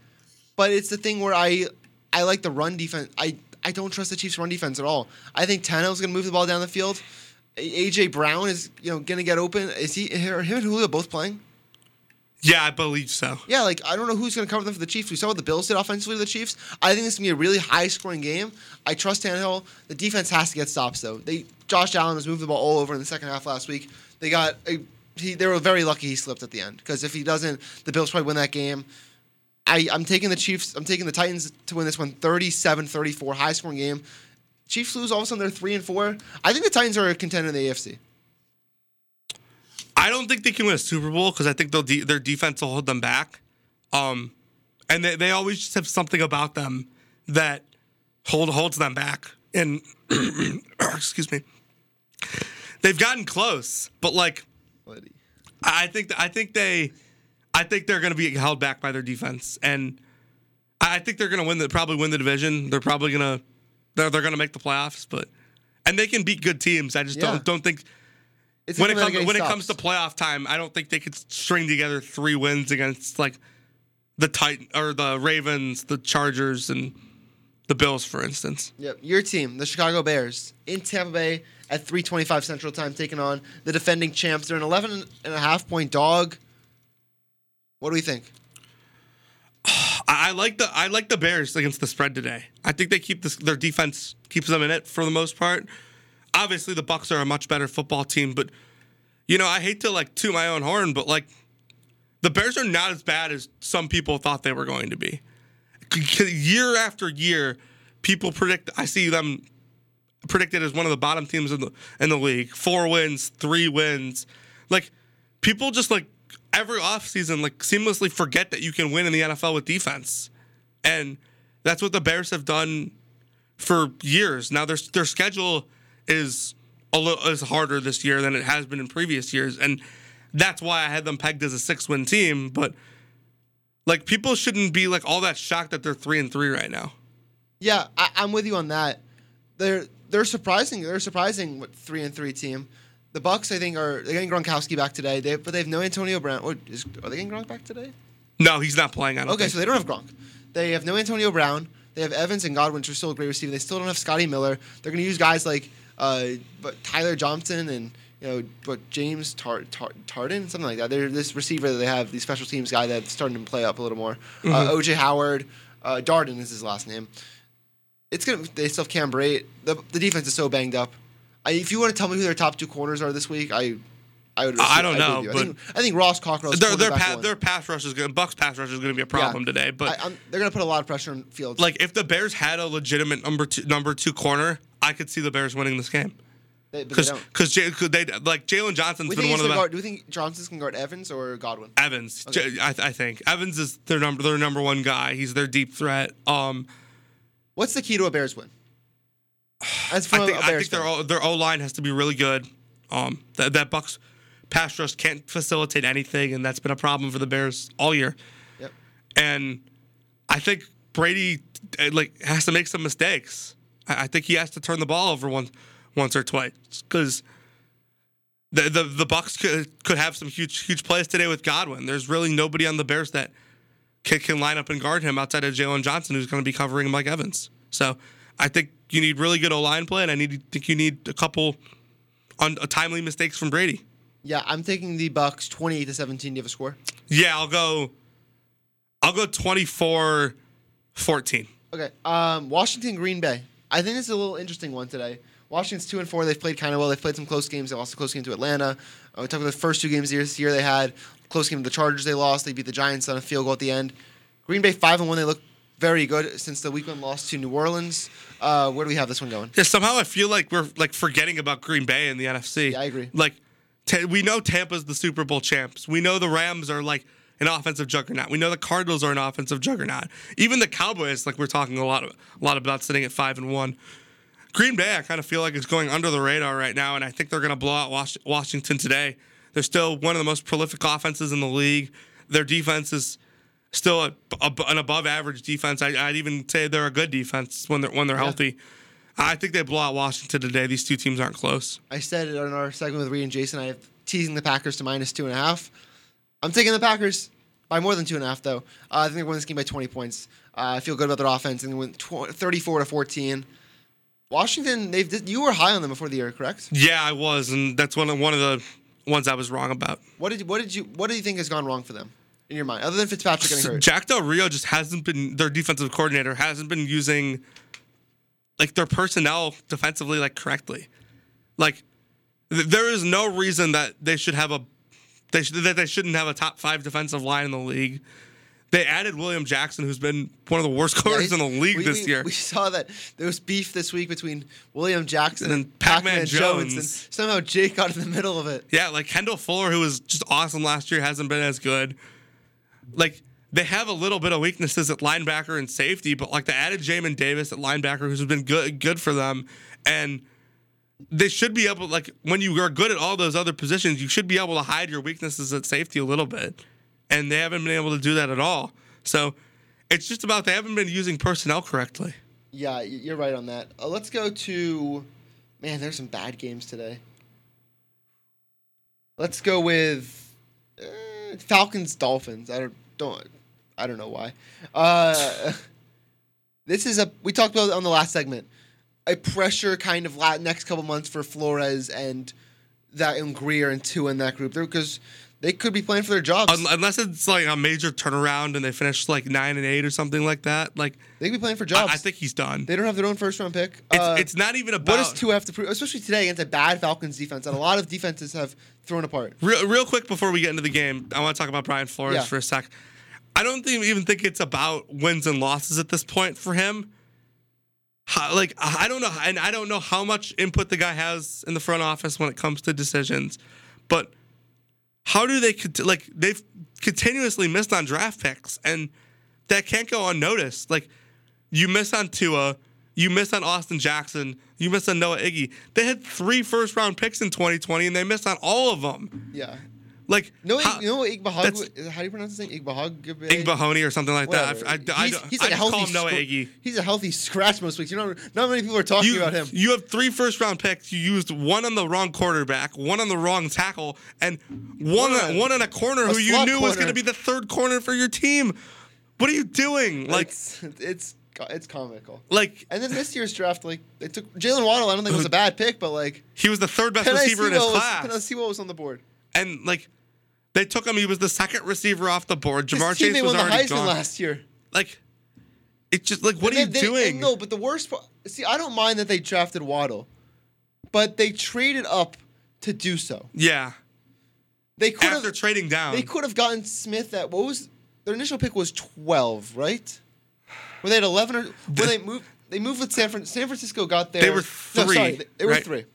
but it's the thing where I I like the run defense. I I don't trust the Chiefs' run defense at all. I think Tannehill's going to move the ball down the field. AJ Brown is you know going to get open. Is he are him and Julio both playing? Yeah, I believe so. Yeah, like I don't know who's going to cover them for the Chiefs. We saw what the Bills did offensively to the Chiefs. I think this is going to be a really high scoring game. I trust Tannehill. The defense has to get stops though. They Josh Allen has moved the ball all over in the second half last week. They got a, he, they were very lucky he slipped at the end because if he doesn't, the Bills probably win that game. I, I'm taking the Chiefs. I'm taking the Titans to win this one 37-34, high scoring game. Chiefs lose all of a sudden they're three and four. I think the Titans are a contender in the AFC. I don't think they can win a Super Bowl because I think they'll de- their defense will hold them back. Um, and they, they always just have something about them that hold holds them back. And [clears throat] excuse me, they've gotten close, but like I think I think they I think they're going to be held back by their defense, and I I think they're going to win the probably win the division. They're probably going to they're they're going to make the playoffs, but and they can beat good teams. I just Yeah. don't don't think It's when it comes when it comes to playoff time, I don't think they could string together three wins against like the Titan or the Ravens, the Chargers, and the Bills, for instance. Yep, your team, the Chicago Bears, in Tampa Bay at 3:25 Central Time, taking on the defending champs. They're an 11 and a half point dog. What do we think? [sighs] I, I like the I like the Bears against the spread today. I think they keep this, their defense keeps them in it for the most part. Obviously the Bucks are a much better football team, but you know, I hate to like toot my own horn, but like the Bears are not as bad as some people thought they were going to be. Year after year, people predict. I see them predicted as one of the bottom teams in the in the league. Four wins, three wins. Like people just like every offseason like seamlessly forget that you can win in the NFL with defense. And that's what the Bears have done for years. Now their their schedule is a little is harder this year than it has been in previous years, and that's why I had them pegged as a six win team. But like people shouldn't be like all that shocked that they're three and three right now. Yeah, I, I'm with you on that. They're they're surprising. They're surprising what, three and three team. The Bucks, I think, are they're getting Gronkowski back today. They but they have no Antonio Brown. Or is, are they getting Gronk back today? No, he's not playing. I don't Okay, think. so they don't have Gronk. They have no Antonio Brown. They have Evans and Godwin, which are still a great receiver. They still don't have Scotty Miller. They're going to use guys like uh, but Tyler Johnson and you know, but James Tar- Tar- Tarden, something like that. They're this receiver that they have, these special teams guy that's starting to play up a little more. Uh, Mhm. OJ Howard, uh, Darden is his last name. It's gonna. They still have Cam Brate. The, the defense is so banged up. I, if you want to tell me who their top two corners are this week, I, I would. I don't I'd know. I but think, I think Ross Cockrell. their their, pa- their pass rush is going to Bucks pass rush is going to be a problem today. But I, they're going to put a lot of pressure on Fields. like if the Bears had a legitimate number two number two corner, I could see the Bears winning this game. Because because they like Jaylon Johnson's We been one of the guard, do we think Johnson's can guard Evans or Godwin? Evans. Okay. J- I, I think Evans is their number their number one guy. He's their deep threat. Um, What's the key to a Bears win? As [sighs] I from think a I Bears think their. O- their O line has to be really good. Um, that that Bucks pass rush can't facilitate anything, and that's been a problem for the Bears all year. Yep. And I think Brady uh, like has to make some mistakes. I, I think he has to turn the ball over once once or twice because the the the Bucks could could have some huge huge plays today with Godwin. There's really nobody on the Bears that can, can line up and guard him outside of Jaylon Johnson, who's going to be covering Mike Evans. So I think you need really good O line play, and I need think you need a couple on timely mistakes from Brady. Yeah, I'm taking the Bucks 28 to 17. Do you have a score? Yeah, I'll go. I'll go 24 14. Okay. Um, Washington Green Bay. I think this is a little interesting one today. Washington's two and four. They've played kind of well. They've played some close games. They lost a close game to Atlanta. Uh, we talked about the first two games this year they had. Close game to the Chargers. They lost. They beat the Giants on a field goal at the end. Green Bay five and one. They look very good since the week one loss to New Orleans. Uh, where do we have this one going? Yeah, somehow I feel like we're like forgetting about Green Bay in the NFC. Yeah, I agree. Like, we know Tampa's the Super Bowl champs. We know the Rams are like an offensive juggernaut. We know the Cardinals are an offensive juggernaut. Even the Cowboys, like we're talking a lot of, a lot about sitting at five and one. Green Bay, I kind of feel like it's going under the radar right now, and I think they're going to blow out Washington today. They're still one of the most prolific offenses in the league. Their defense is still a, a, an above average defense. I, I'd even say they're a good defense when they're when they're Yeah. healthy. I think they blow out Washington today. These two teams aren't close. I said it on our segment with Reed and Jason. I have teasing the Packers to minus two and a half. I'm taking the Packers by more than two and a half, though. Uh, I think they win this game by 20 points. Uh, I feel good about their offense and they went tw- 34 to 14. Washington, they've you were high on them before the year, correct? Yeah, I was, and that's one of one of the ones I was wrong about. What did what did you what do you think has gone wrong for them in your mind, other than Fitzpatrick getting hurt? Jack Del Rio just hasn't been their defensive coordinator hasn't been using like their personnel defensively like correctly. Like th- there is no reason that they should have a they should, that they shouldn't have a top five defensive line in the league. They added William Jackson, who's been one of the worst corners in the league we, this we- year. We saw that there was beef this week between William Jackson And and, Pac-Man Pac-Man Jones. Jones. and somehow Jake got in the middle of it. Yeah, like Kendall Fuller, who was just awesome last year, hasn't been as good. Like they have a little bit of weaknesses at linebacker and safety, but like they added Jamin Davis at linebacker, who's been good good for them, and they should be able like when you are good at all those other positions, you should be able to hide your weaknesses at safety a little bit, and they haven't been able to do that at all. So it's just about they haven't been using personnel correctly. Yeah, you're right on that. Uh, let's go to man. There's some bad games today. Let's go with uh, Falcons Dolphins. I don't don't I don't know why. Uh, [laughs] this is a we talked about it on the last segment. A pressure kind of la- next couple months for Flores and that and Greer and two in that group there because They could be playing for their jobs. Unless it's like a major turnaround and they finish like nine and eight or something like that. Like they could be playing for jobs. I think he's done. they don't have their own first round pick. It's, Uh, it's not even what about does Tua have to prove? Especially today against a bad Falcons defense that a lot of defenses have thrown apart. Real, real quick before we get into the game, I want to talk about Brian Flores Yeah. for a sec. I don't think, even think it's about wins and losses at this point for him. How, like I don't know, and I don't know how much input the guy has in the front office when it comes to decisions, but how do they like they've continuously missed on draft picks, and that can't go unnoticed. Like you miss on Tua, you miss on Austin Jackson, you miss on Noah Iggy. They had three first round picks in 2020, and they missed on all of them. Yeah. Like No, how, you know what Igbahog, how do you pronounce his name? Igbahog? Igbahoney or something like that. I, I, I, he's, he's I like a call healthy him Noah Iggy. He's a healthy scratch most weeks. You know, not many people are talking You, about him. you have three first round picks. You used one on the wrong quarterback, one on the wrong tackle, and one One- one on a corner a who you knew was going to be the third corner for your team. What are you doing? Like, it's it's it's comical. like And then this year's draft, like they took Jaylen Waddle. I don't think it was a bad pick, but like he was the third best receiver in his Sewell was- class, Penei Sewell was on the board. And like they took him. He was the second receiver off the board. Ja'Marr Chase was won the already Heisman gone. last year. Like, it's just like, what And are you they- they- doing? no, but the worst part. See, I don't mind that they drafted Waddle, but they traded up to do so. yeah, They could after have. trading down, They could have gotten Smith at what was their initial pick was twelve, right? Were they at eleven or were they moved? They moved with San Fran. San Francisco got there. They were No, three, sorry, they, they were right? three.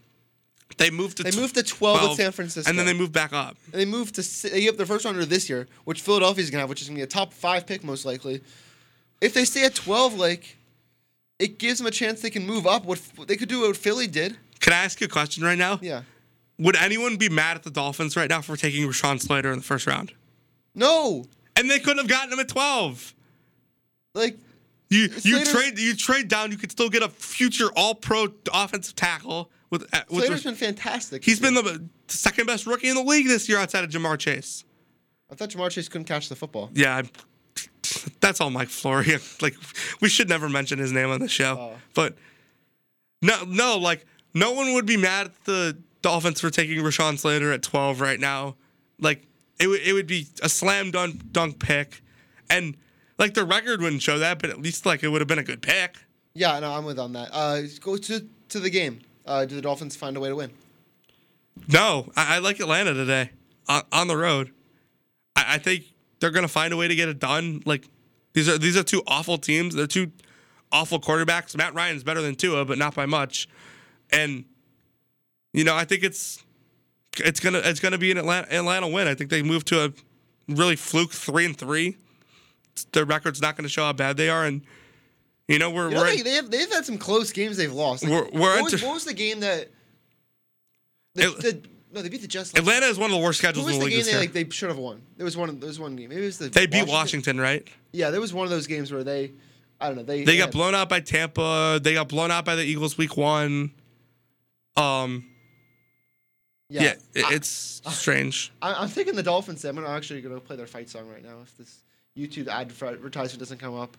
They moved to They tw- moved to 12 with San Francisco. and then they moved back up. And they moved to si- they gave up their first rounder this year, which Philadelphia's gonna have, which is gonna be a top five pick most likely. If they stay at twelve, like it gives them a chance they can move up. What they could do what Philly did. Can I ask you a question right now? Yeah. Would anyone be mad at the Dolphins right now for taking Rashawn Slater in the first round? No. And they couldn't have gotten him at 12. Like you you trade you trade down, you could still get a future all pro offensive tackle with, uh, with Slater's been fantastic. He's been the second best rookie in the league this year outside of Ja'Marr Chase. I thought Ja'Marr Chase couldn't catch the football. Yeah, I- [laughs] that's all Mike Florio. [laughs] Like we should never mention his name on the show. Oh. But no, no, like no one would be mad at the Dolphins for taking Rashawn Slater at 12 right now. Like it would it would be a slam dunk dunk pick, and like the record wouldn't show that, but at least like it would have been a good pick. Yeah, no, I'm with on that. Uh, go to to the game. Uh, do the Dolphins find a way to win? No, I, I like Atlanta today on, on the road. I, I think they're gonna find a way to get it done. Like these are these are two awful teams. They're two awful quarterbacks. Matt Ryan's better than Tua, but not by much. And you know, I think it's it's gonna it's gonna be an Atlanta Atlanta win. I think they move to a really fluke three and three. Their record's not gonna show how bad they are, and you know we're You know, we're they, they have they've had some close games they've lost. Like, We're- we're what, was, what was the game that? The, the, no, they beat the Jets. Atlanta is one of the worst schedules in the the league game this they like they should have won? There was one. There was one game. Maybe it was the. they beat Washington, right? Yeah, there was one of those games where they, I don't know. They They got blown out by Tampa. They got blown out by the Eagles week one. Um, yeah, Yeah, it- I- it's strange. [laughs] I, I'm thinking the Dolphins. I'm actually gonna play their fight song right now if this YouTube advertisement doesn't come up.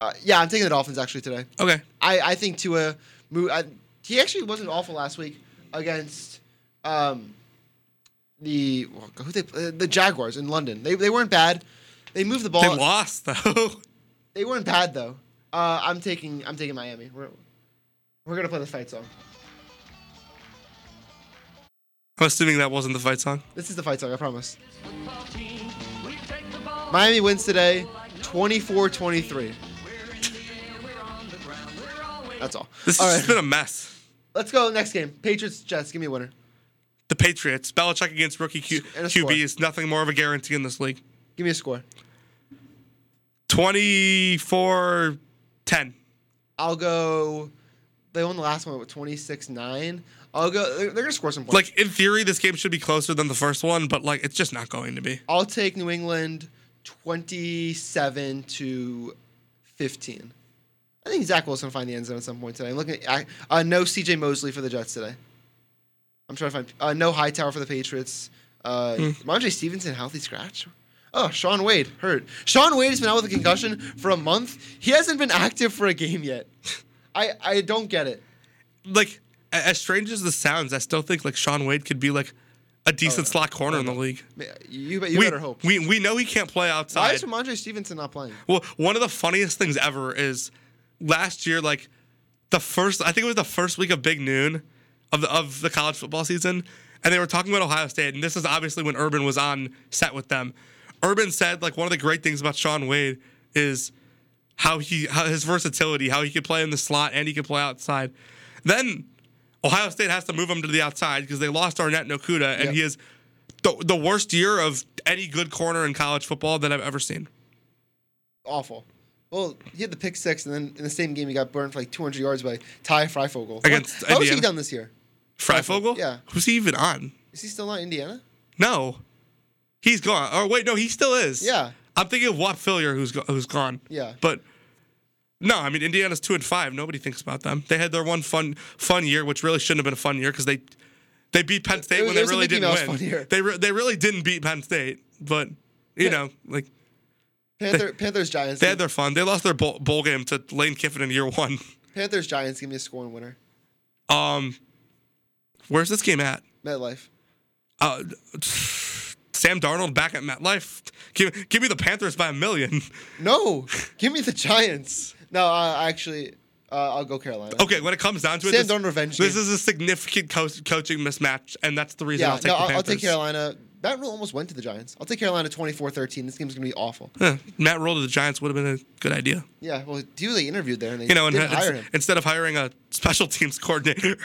Uh, yeah, I'm taking the Dolphins actually today. Okay. I, I think Tua, I, he actually wasn't awful last week against um, the who they uh, the Jaguars in London. They they weren't bad. They moved the ball. They lost [laughs] though. They weren't bad though. Uh, I'm taking I'm taking Miami. We're we're gonna play the fight song. I'm assuming that wasn't the fight song. This is the fight song. I promise. Miami wins today, 24-23. That's all. This all has right. been a mess. Let's go next game. Patriots Jets. Give me a winner. The Patriots, Belichick against rookie Q- And score. QB is nothing more of a guarantee in this league. Give me a score. 24 10. I'll go. They won the last one with 26-9. I'll go. They're, they're gonna score some points. Like, in theory, this game should be closer than the first one, but, like, it's just not going to be. I'll take New England 27 to 15. I think Zach Wilson will find the end zone at some point today. I'm looking at uh, no CJ Mosley for the Jets today. I'm trying to find uh, no Hightower for the Patriots. Uh, Hmm. Stevenson healthy scratch. Oh, Shaun Wade hurt. Shaun Wade has been out with a concussion for a month. He hasn't been active for a game yet. [laughs] I I don't get it. Like, as strange as this sounds, I still think, like, Shaun Wade could be, like, a decent slot corner in the league. You, you we, better hope. We we know he can't play outside. Why is Rhamondre Stevenson not playing? Well, one of the funniest things ever is last year, like the first, I think it was the first week of Big Noon of the of the college football season, and they were talking about Ohio State, and this is obviously when Urban was on set with them. Urban said like one of the great things about Shaun Wade is how he how his versatility, how he could play in the slot and he could play outside. Then Ohio State has to move him to the outside because they lost Arnette and Okudah, and Yep. he is the, the worst year of any good corner in college football that I've ever seen. Awful. Well, he had the pick six, and then in the same game, he got burned for like 200 yards by Ty Fryfogle. Against was he done this year? Fryfogle? Yeah. Who's he even on? Is he still not Indiana? No. He's gone. Or wait, no, he still is. Yeah. I'm thinking of Whop Philyor, who's go- who's gone. Yeah. But no, I mean Indiana's two and five. Nobody thinks about them. They had their one fun fun year, which really shouldn't have been a fun year because they they beat Penn State It- when it they really didn't win. fun year. They re- they really didn't beat Penn State, but you Yeah. know, like Panther, Panthers Giants. they had their fun. They lost their bowl, bowl game to Lane Kiffin in year one. Panthers Giants. Give me a scoring winner. Um, where's this game at? MetLife. Uh, Sam Darnold back at MetLife. Give give me the Panthers by a million. No, give me the Giants. No, uh, actually, uh, I'll go Carolina. Okay, when it comes down to it, Sam Darnold revenge this game. is a significant co- coaching mismatch, and that's the reason Yeah, I'll take no, I'll, I'll take Carolina. Matt Rhule almost went to the Giants. I'll take Carolina 24-13. This game's gonna be awful. Huh, Matt Rhule to the Giants would have been a good idea. Yeah, well, Dooley interviewed there, and they You know, and hire him. instead of hiring a special teams coordinator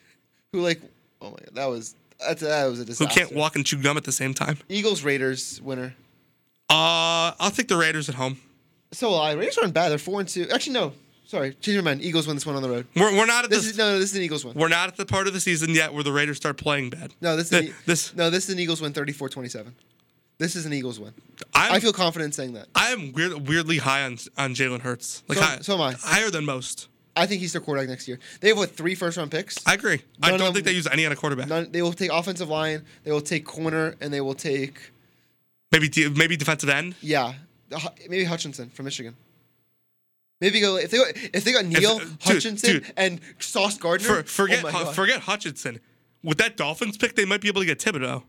[laughs] Who like, oh my god, that was that's, that was a disaster. who can't walk and chew gum at the same time. Eagles Raiders winner. Uh, I'll take the Raiders at home. So will I. Raiders aren't bad. They're four and two. Actually, no. Sorry, change my mind. Eagles win this one on the road. We're, we're not at This the is no, no. This is an Eagles win. we're not at the part of the season yet where the Raiders start playing bad. No, this is The- an, this no. This is an Eagles win, 34-27. This is an Eagles win. I'm, I feel confident saying that. I am weird, weirdly high on on Jalen Hurts. Like So- high, so am I. higher than most. I think he's their quarterback next year. They have what three first round picks. I agree. I don't of think they use any on a quarterback. None, they will take offensive line. They will take corner, and they will take Maybe maybe defensive end. yeah, maybe Hutchinson from Michigan. Maybe go if they go, if they got Neil dude, Hutchinson dude. and Sauce Gardner. For, forget oh forget Hutchinson. With that Dolphins pick, they might be able to get Thibodeaux.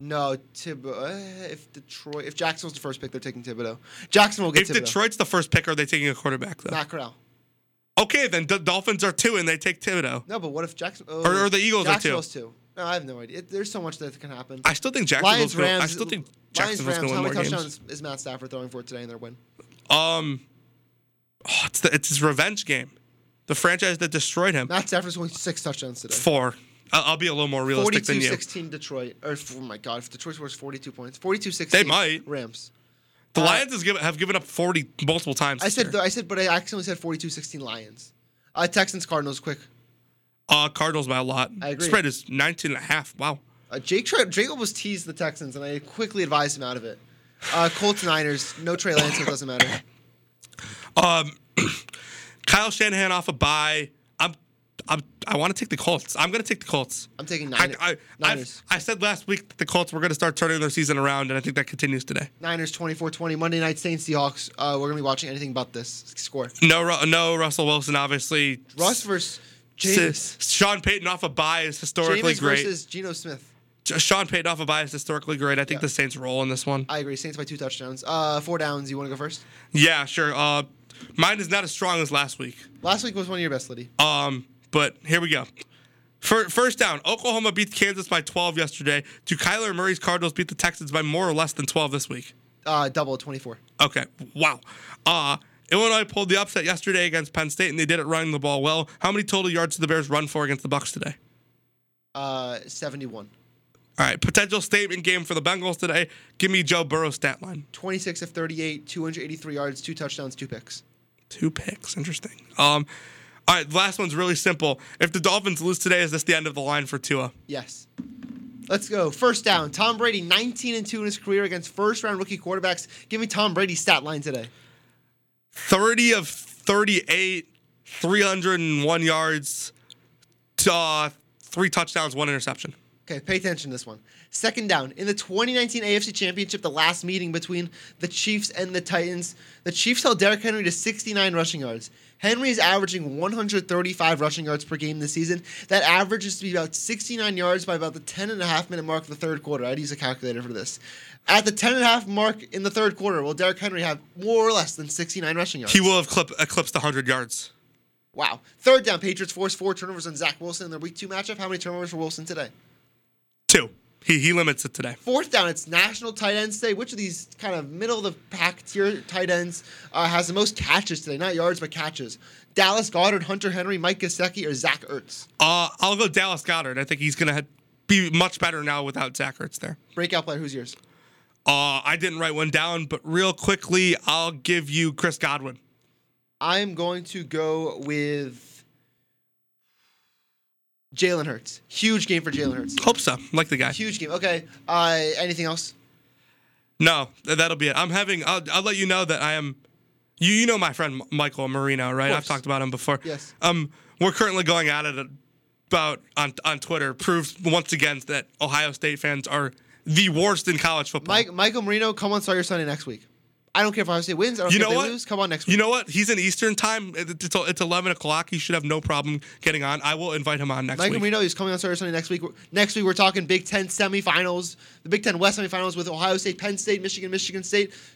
No, Thibodeaux. Uh, if Detroit, if Jacksonville's the first pick, they're taking Thibodeaux. Jackson will get If Thibodeaux. Detroit's the first pick, are they taking a quarterback though? Matt Corral. Okay, then the Dolphins are two and they take Thibodeaux. No, but what if Jackson? Oh, Or- or the Eagles are two. Two. No, I have no idea. It- there's so much that can happen. I still think Jacksonville's Lions, Rams. I still think Lions, Jacksonville's Rams. going to How many more games. touchdowns is Matt Stafford throwing for today in their win? Um, oh, it's the, it's his revenge game. The franchise that destroyed him. Matt Stafford's going six touchdowns today. Four. I'll, I'll be a little more realistic than you. 42-16 Detroit. Or oh my God, if Detroit scores 42 points, 42-16. They might. Rams. The Uh, Lions has given, have given up 40 multiple times. I said. I said, but I accidentally said 42-16 Lions. Uh, Texans Cardinals quick. uh, Cardinals by a lot. I agree. Spread is 19 and a half. Wow. Uh, Jake tried, Jake almost teased the Texans, and I quickly advised him out of it. Uh, Colts Niners, no Trey Lance, so it doesn't matter. Um, [clears throat] Kyle Shanahan off a bye. I'm, I'm, I want to take the Colts. I'm going to take the Colts. I'm taking Niners. I, Niners. I, I said last week that the Colts were going to start turning their season around, and I think that continues today. Niners 24-20. Monday night Saints Seahawks. Uh, we're gonna be watching anything but this score. No, Ru- no Russell Wilson, obviously. Russ versus S- Sean Payton off a bye is historically Jameis great. versus Geno Smith. Sean Payton off a is historically great. I think Yeah. the Saints roll in this one. I agree. Saints by two touchdowns. Uh, four downs. You want to go first? Yeah, sure. Uh, mine is not as strong as last week. Last week was one of your best, Liddy. Um, but here we go. For, first down, Oklahoma beat Kansas by 12 yesterday. Do Kyler Murray's Cardinals beat the Texans by more or less than 12 this week? Uh, double 24. Okay, wow. Uh, Illinois pulled the upset yesterday against Penn State, and they did it running the ball well. How many total yards did the Bears run for against the Bucks today? Uh, 71. All right, potential statement game for the Bengals today. Give me Joe Burrow's stat line. 26 of 38, 283 yards, two touchdowns, two picks. Two picks. Interesting. Um, all right, last one's really simple. If the Dolphins lose today, is this the end of the line for Tua? Yes. Let's go. First down. Tom Brady, 19 and 2 in his career against first round rookie quarterbacks. Give me Tom Brady's stat line today. 30 of 38, 301 yards, uh, three touchdowns, one interception. Okay, pay attention to this one. Second down. In the 2019 AFC Championship, the last meeting between the Chiefs and the Titans, the Chiefs held Derrick Henry to 69 rushing yards. Henry is averaging 135 rushing yards per game this season. That averages to be about 69 yards by about the 10 and a half minute mark of the third quarter. I'd use a calculator for this. At the 10 and a half mark in the third quarter, will Derrick Henry have more or less than 69 rushing yards? He will have clip, eclipsed 100 yards. Wow. Third down, Patriots force four turnovers on Zach Wilson in their week two matchup. How many turnovers for Wilson today? He, he limits it today. Fourth down, it's National Tight Ends Day. Which of these kind of middle of the pack tier tight ends uh, has the most catches today? Not yards, but catches. Dallas Goedert, Hunter Henry, Mike Gesicki, or Zach Ertz? Uh, I'll go Dallas Goedert. I think he's going to be much better now without Zach Ertz there. Breakout player, who's yours? Uh, I didn't write one down, but real quickly, I'll give you Chris Godwin. I'm going to go with Jalen Hurts. Huge game for Jalen Hurts. Hope so. Like the guy. Huge game. Okay. Uh, anything else? No, that'll be it. I'm having. I'll, I'll let you know that I am. You you know my friend Michael Marino, right? I've talked about him before. Yes. Um, we're currently going at it about on on Twitter. Proves once again that Ohio State fans are the worst in college football. Mike, Michael Marino, come on start your Sunday next week. I don't care if Ohio State wins. I don't You care know if what? lose. Come on next week. You know what? He's in Eastern time. It's, it's 11 o'clock. He should have no problem getting on. I will invite him on next Michael week. Marino he's coming on Saturday Sunday next week. Next week we're talking Big Ten semifinals, the Big Ten West semifinals with Ohio State, Penn State, Michigan, Michigan State.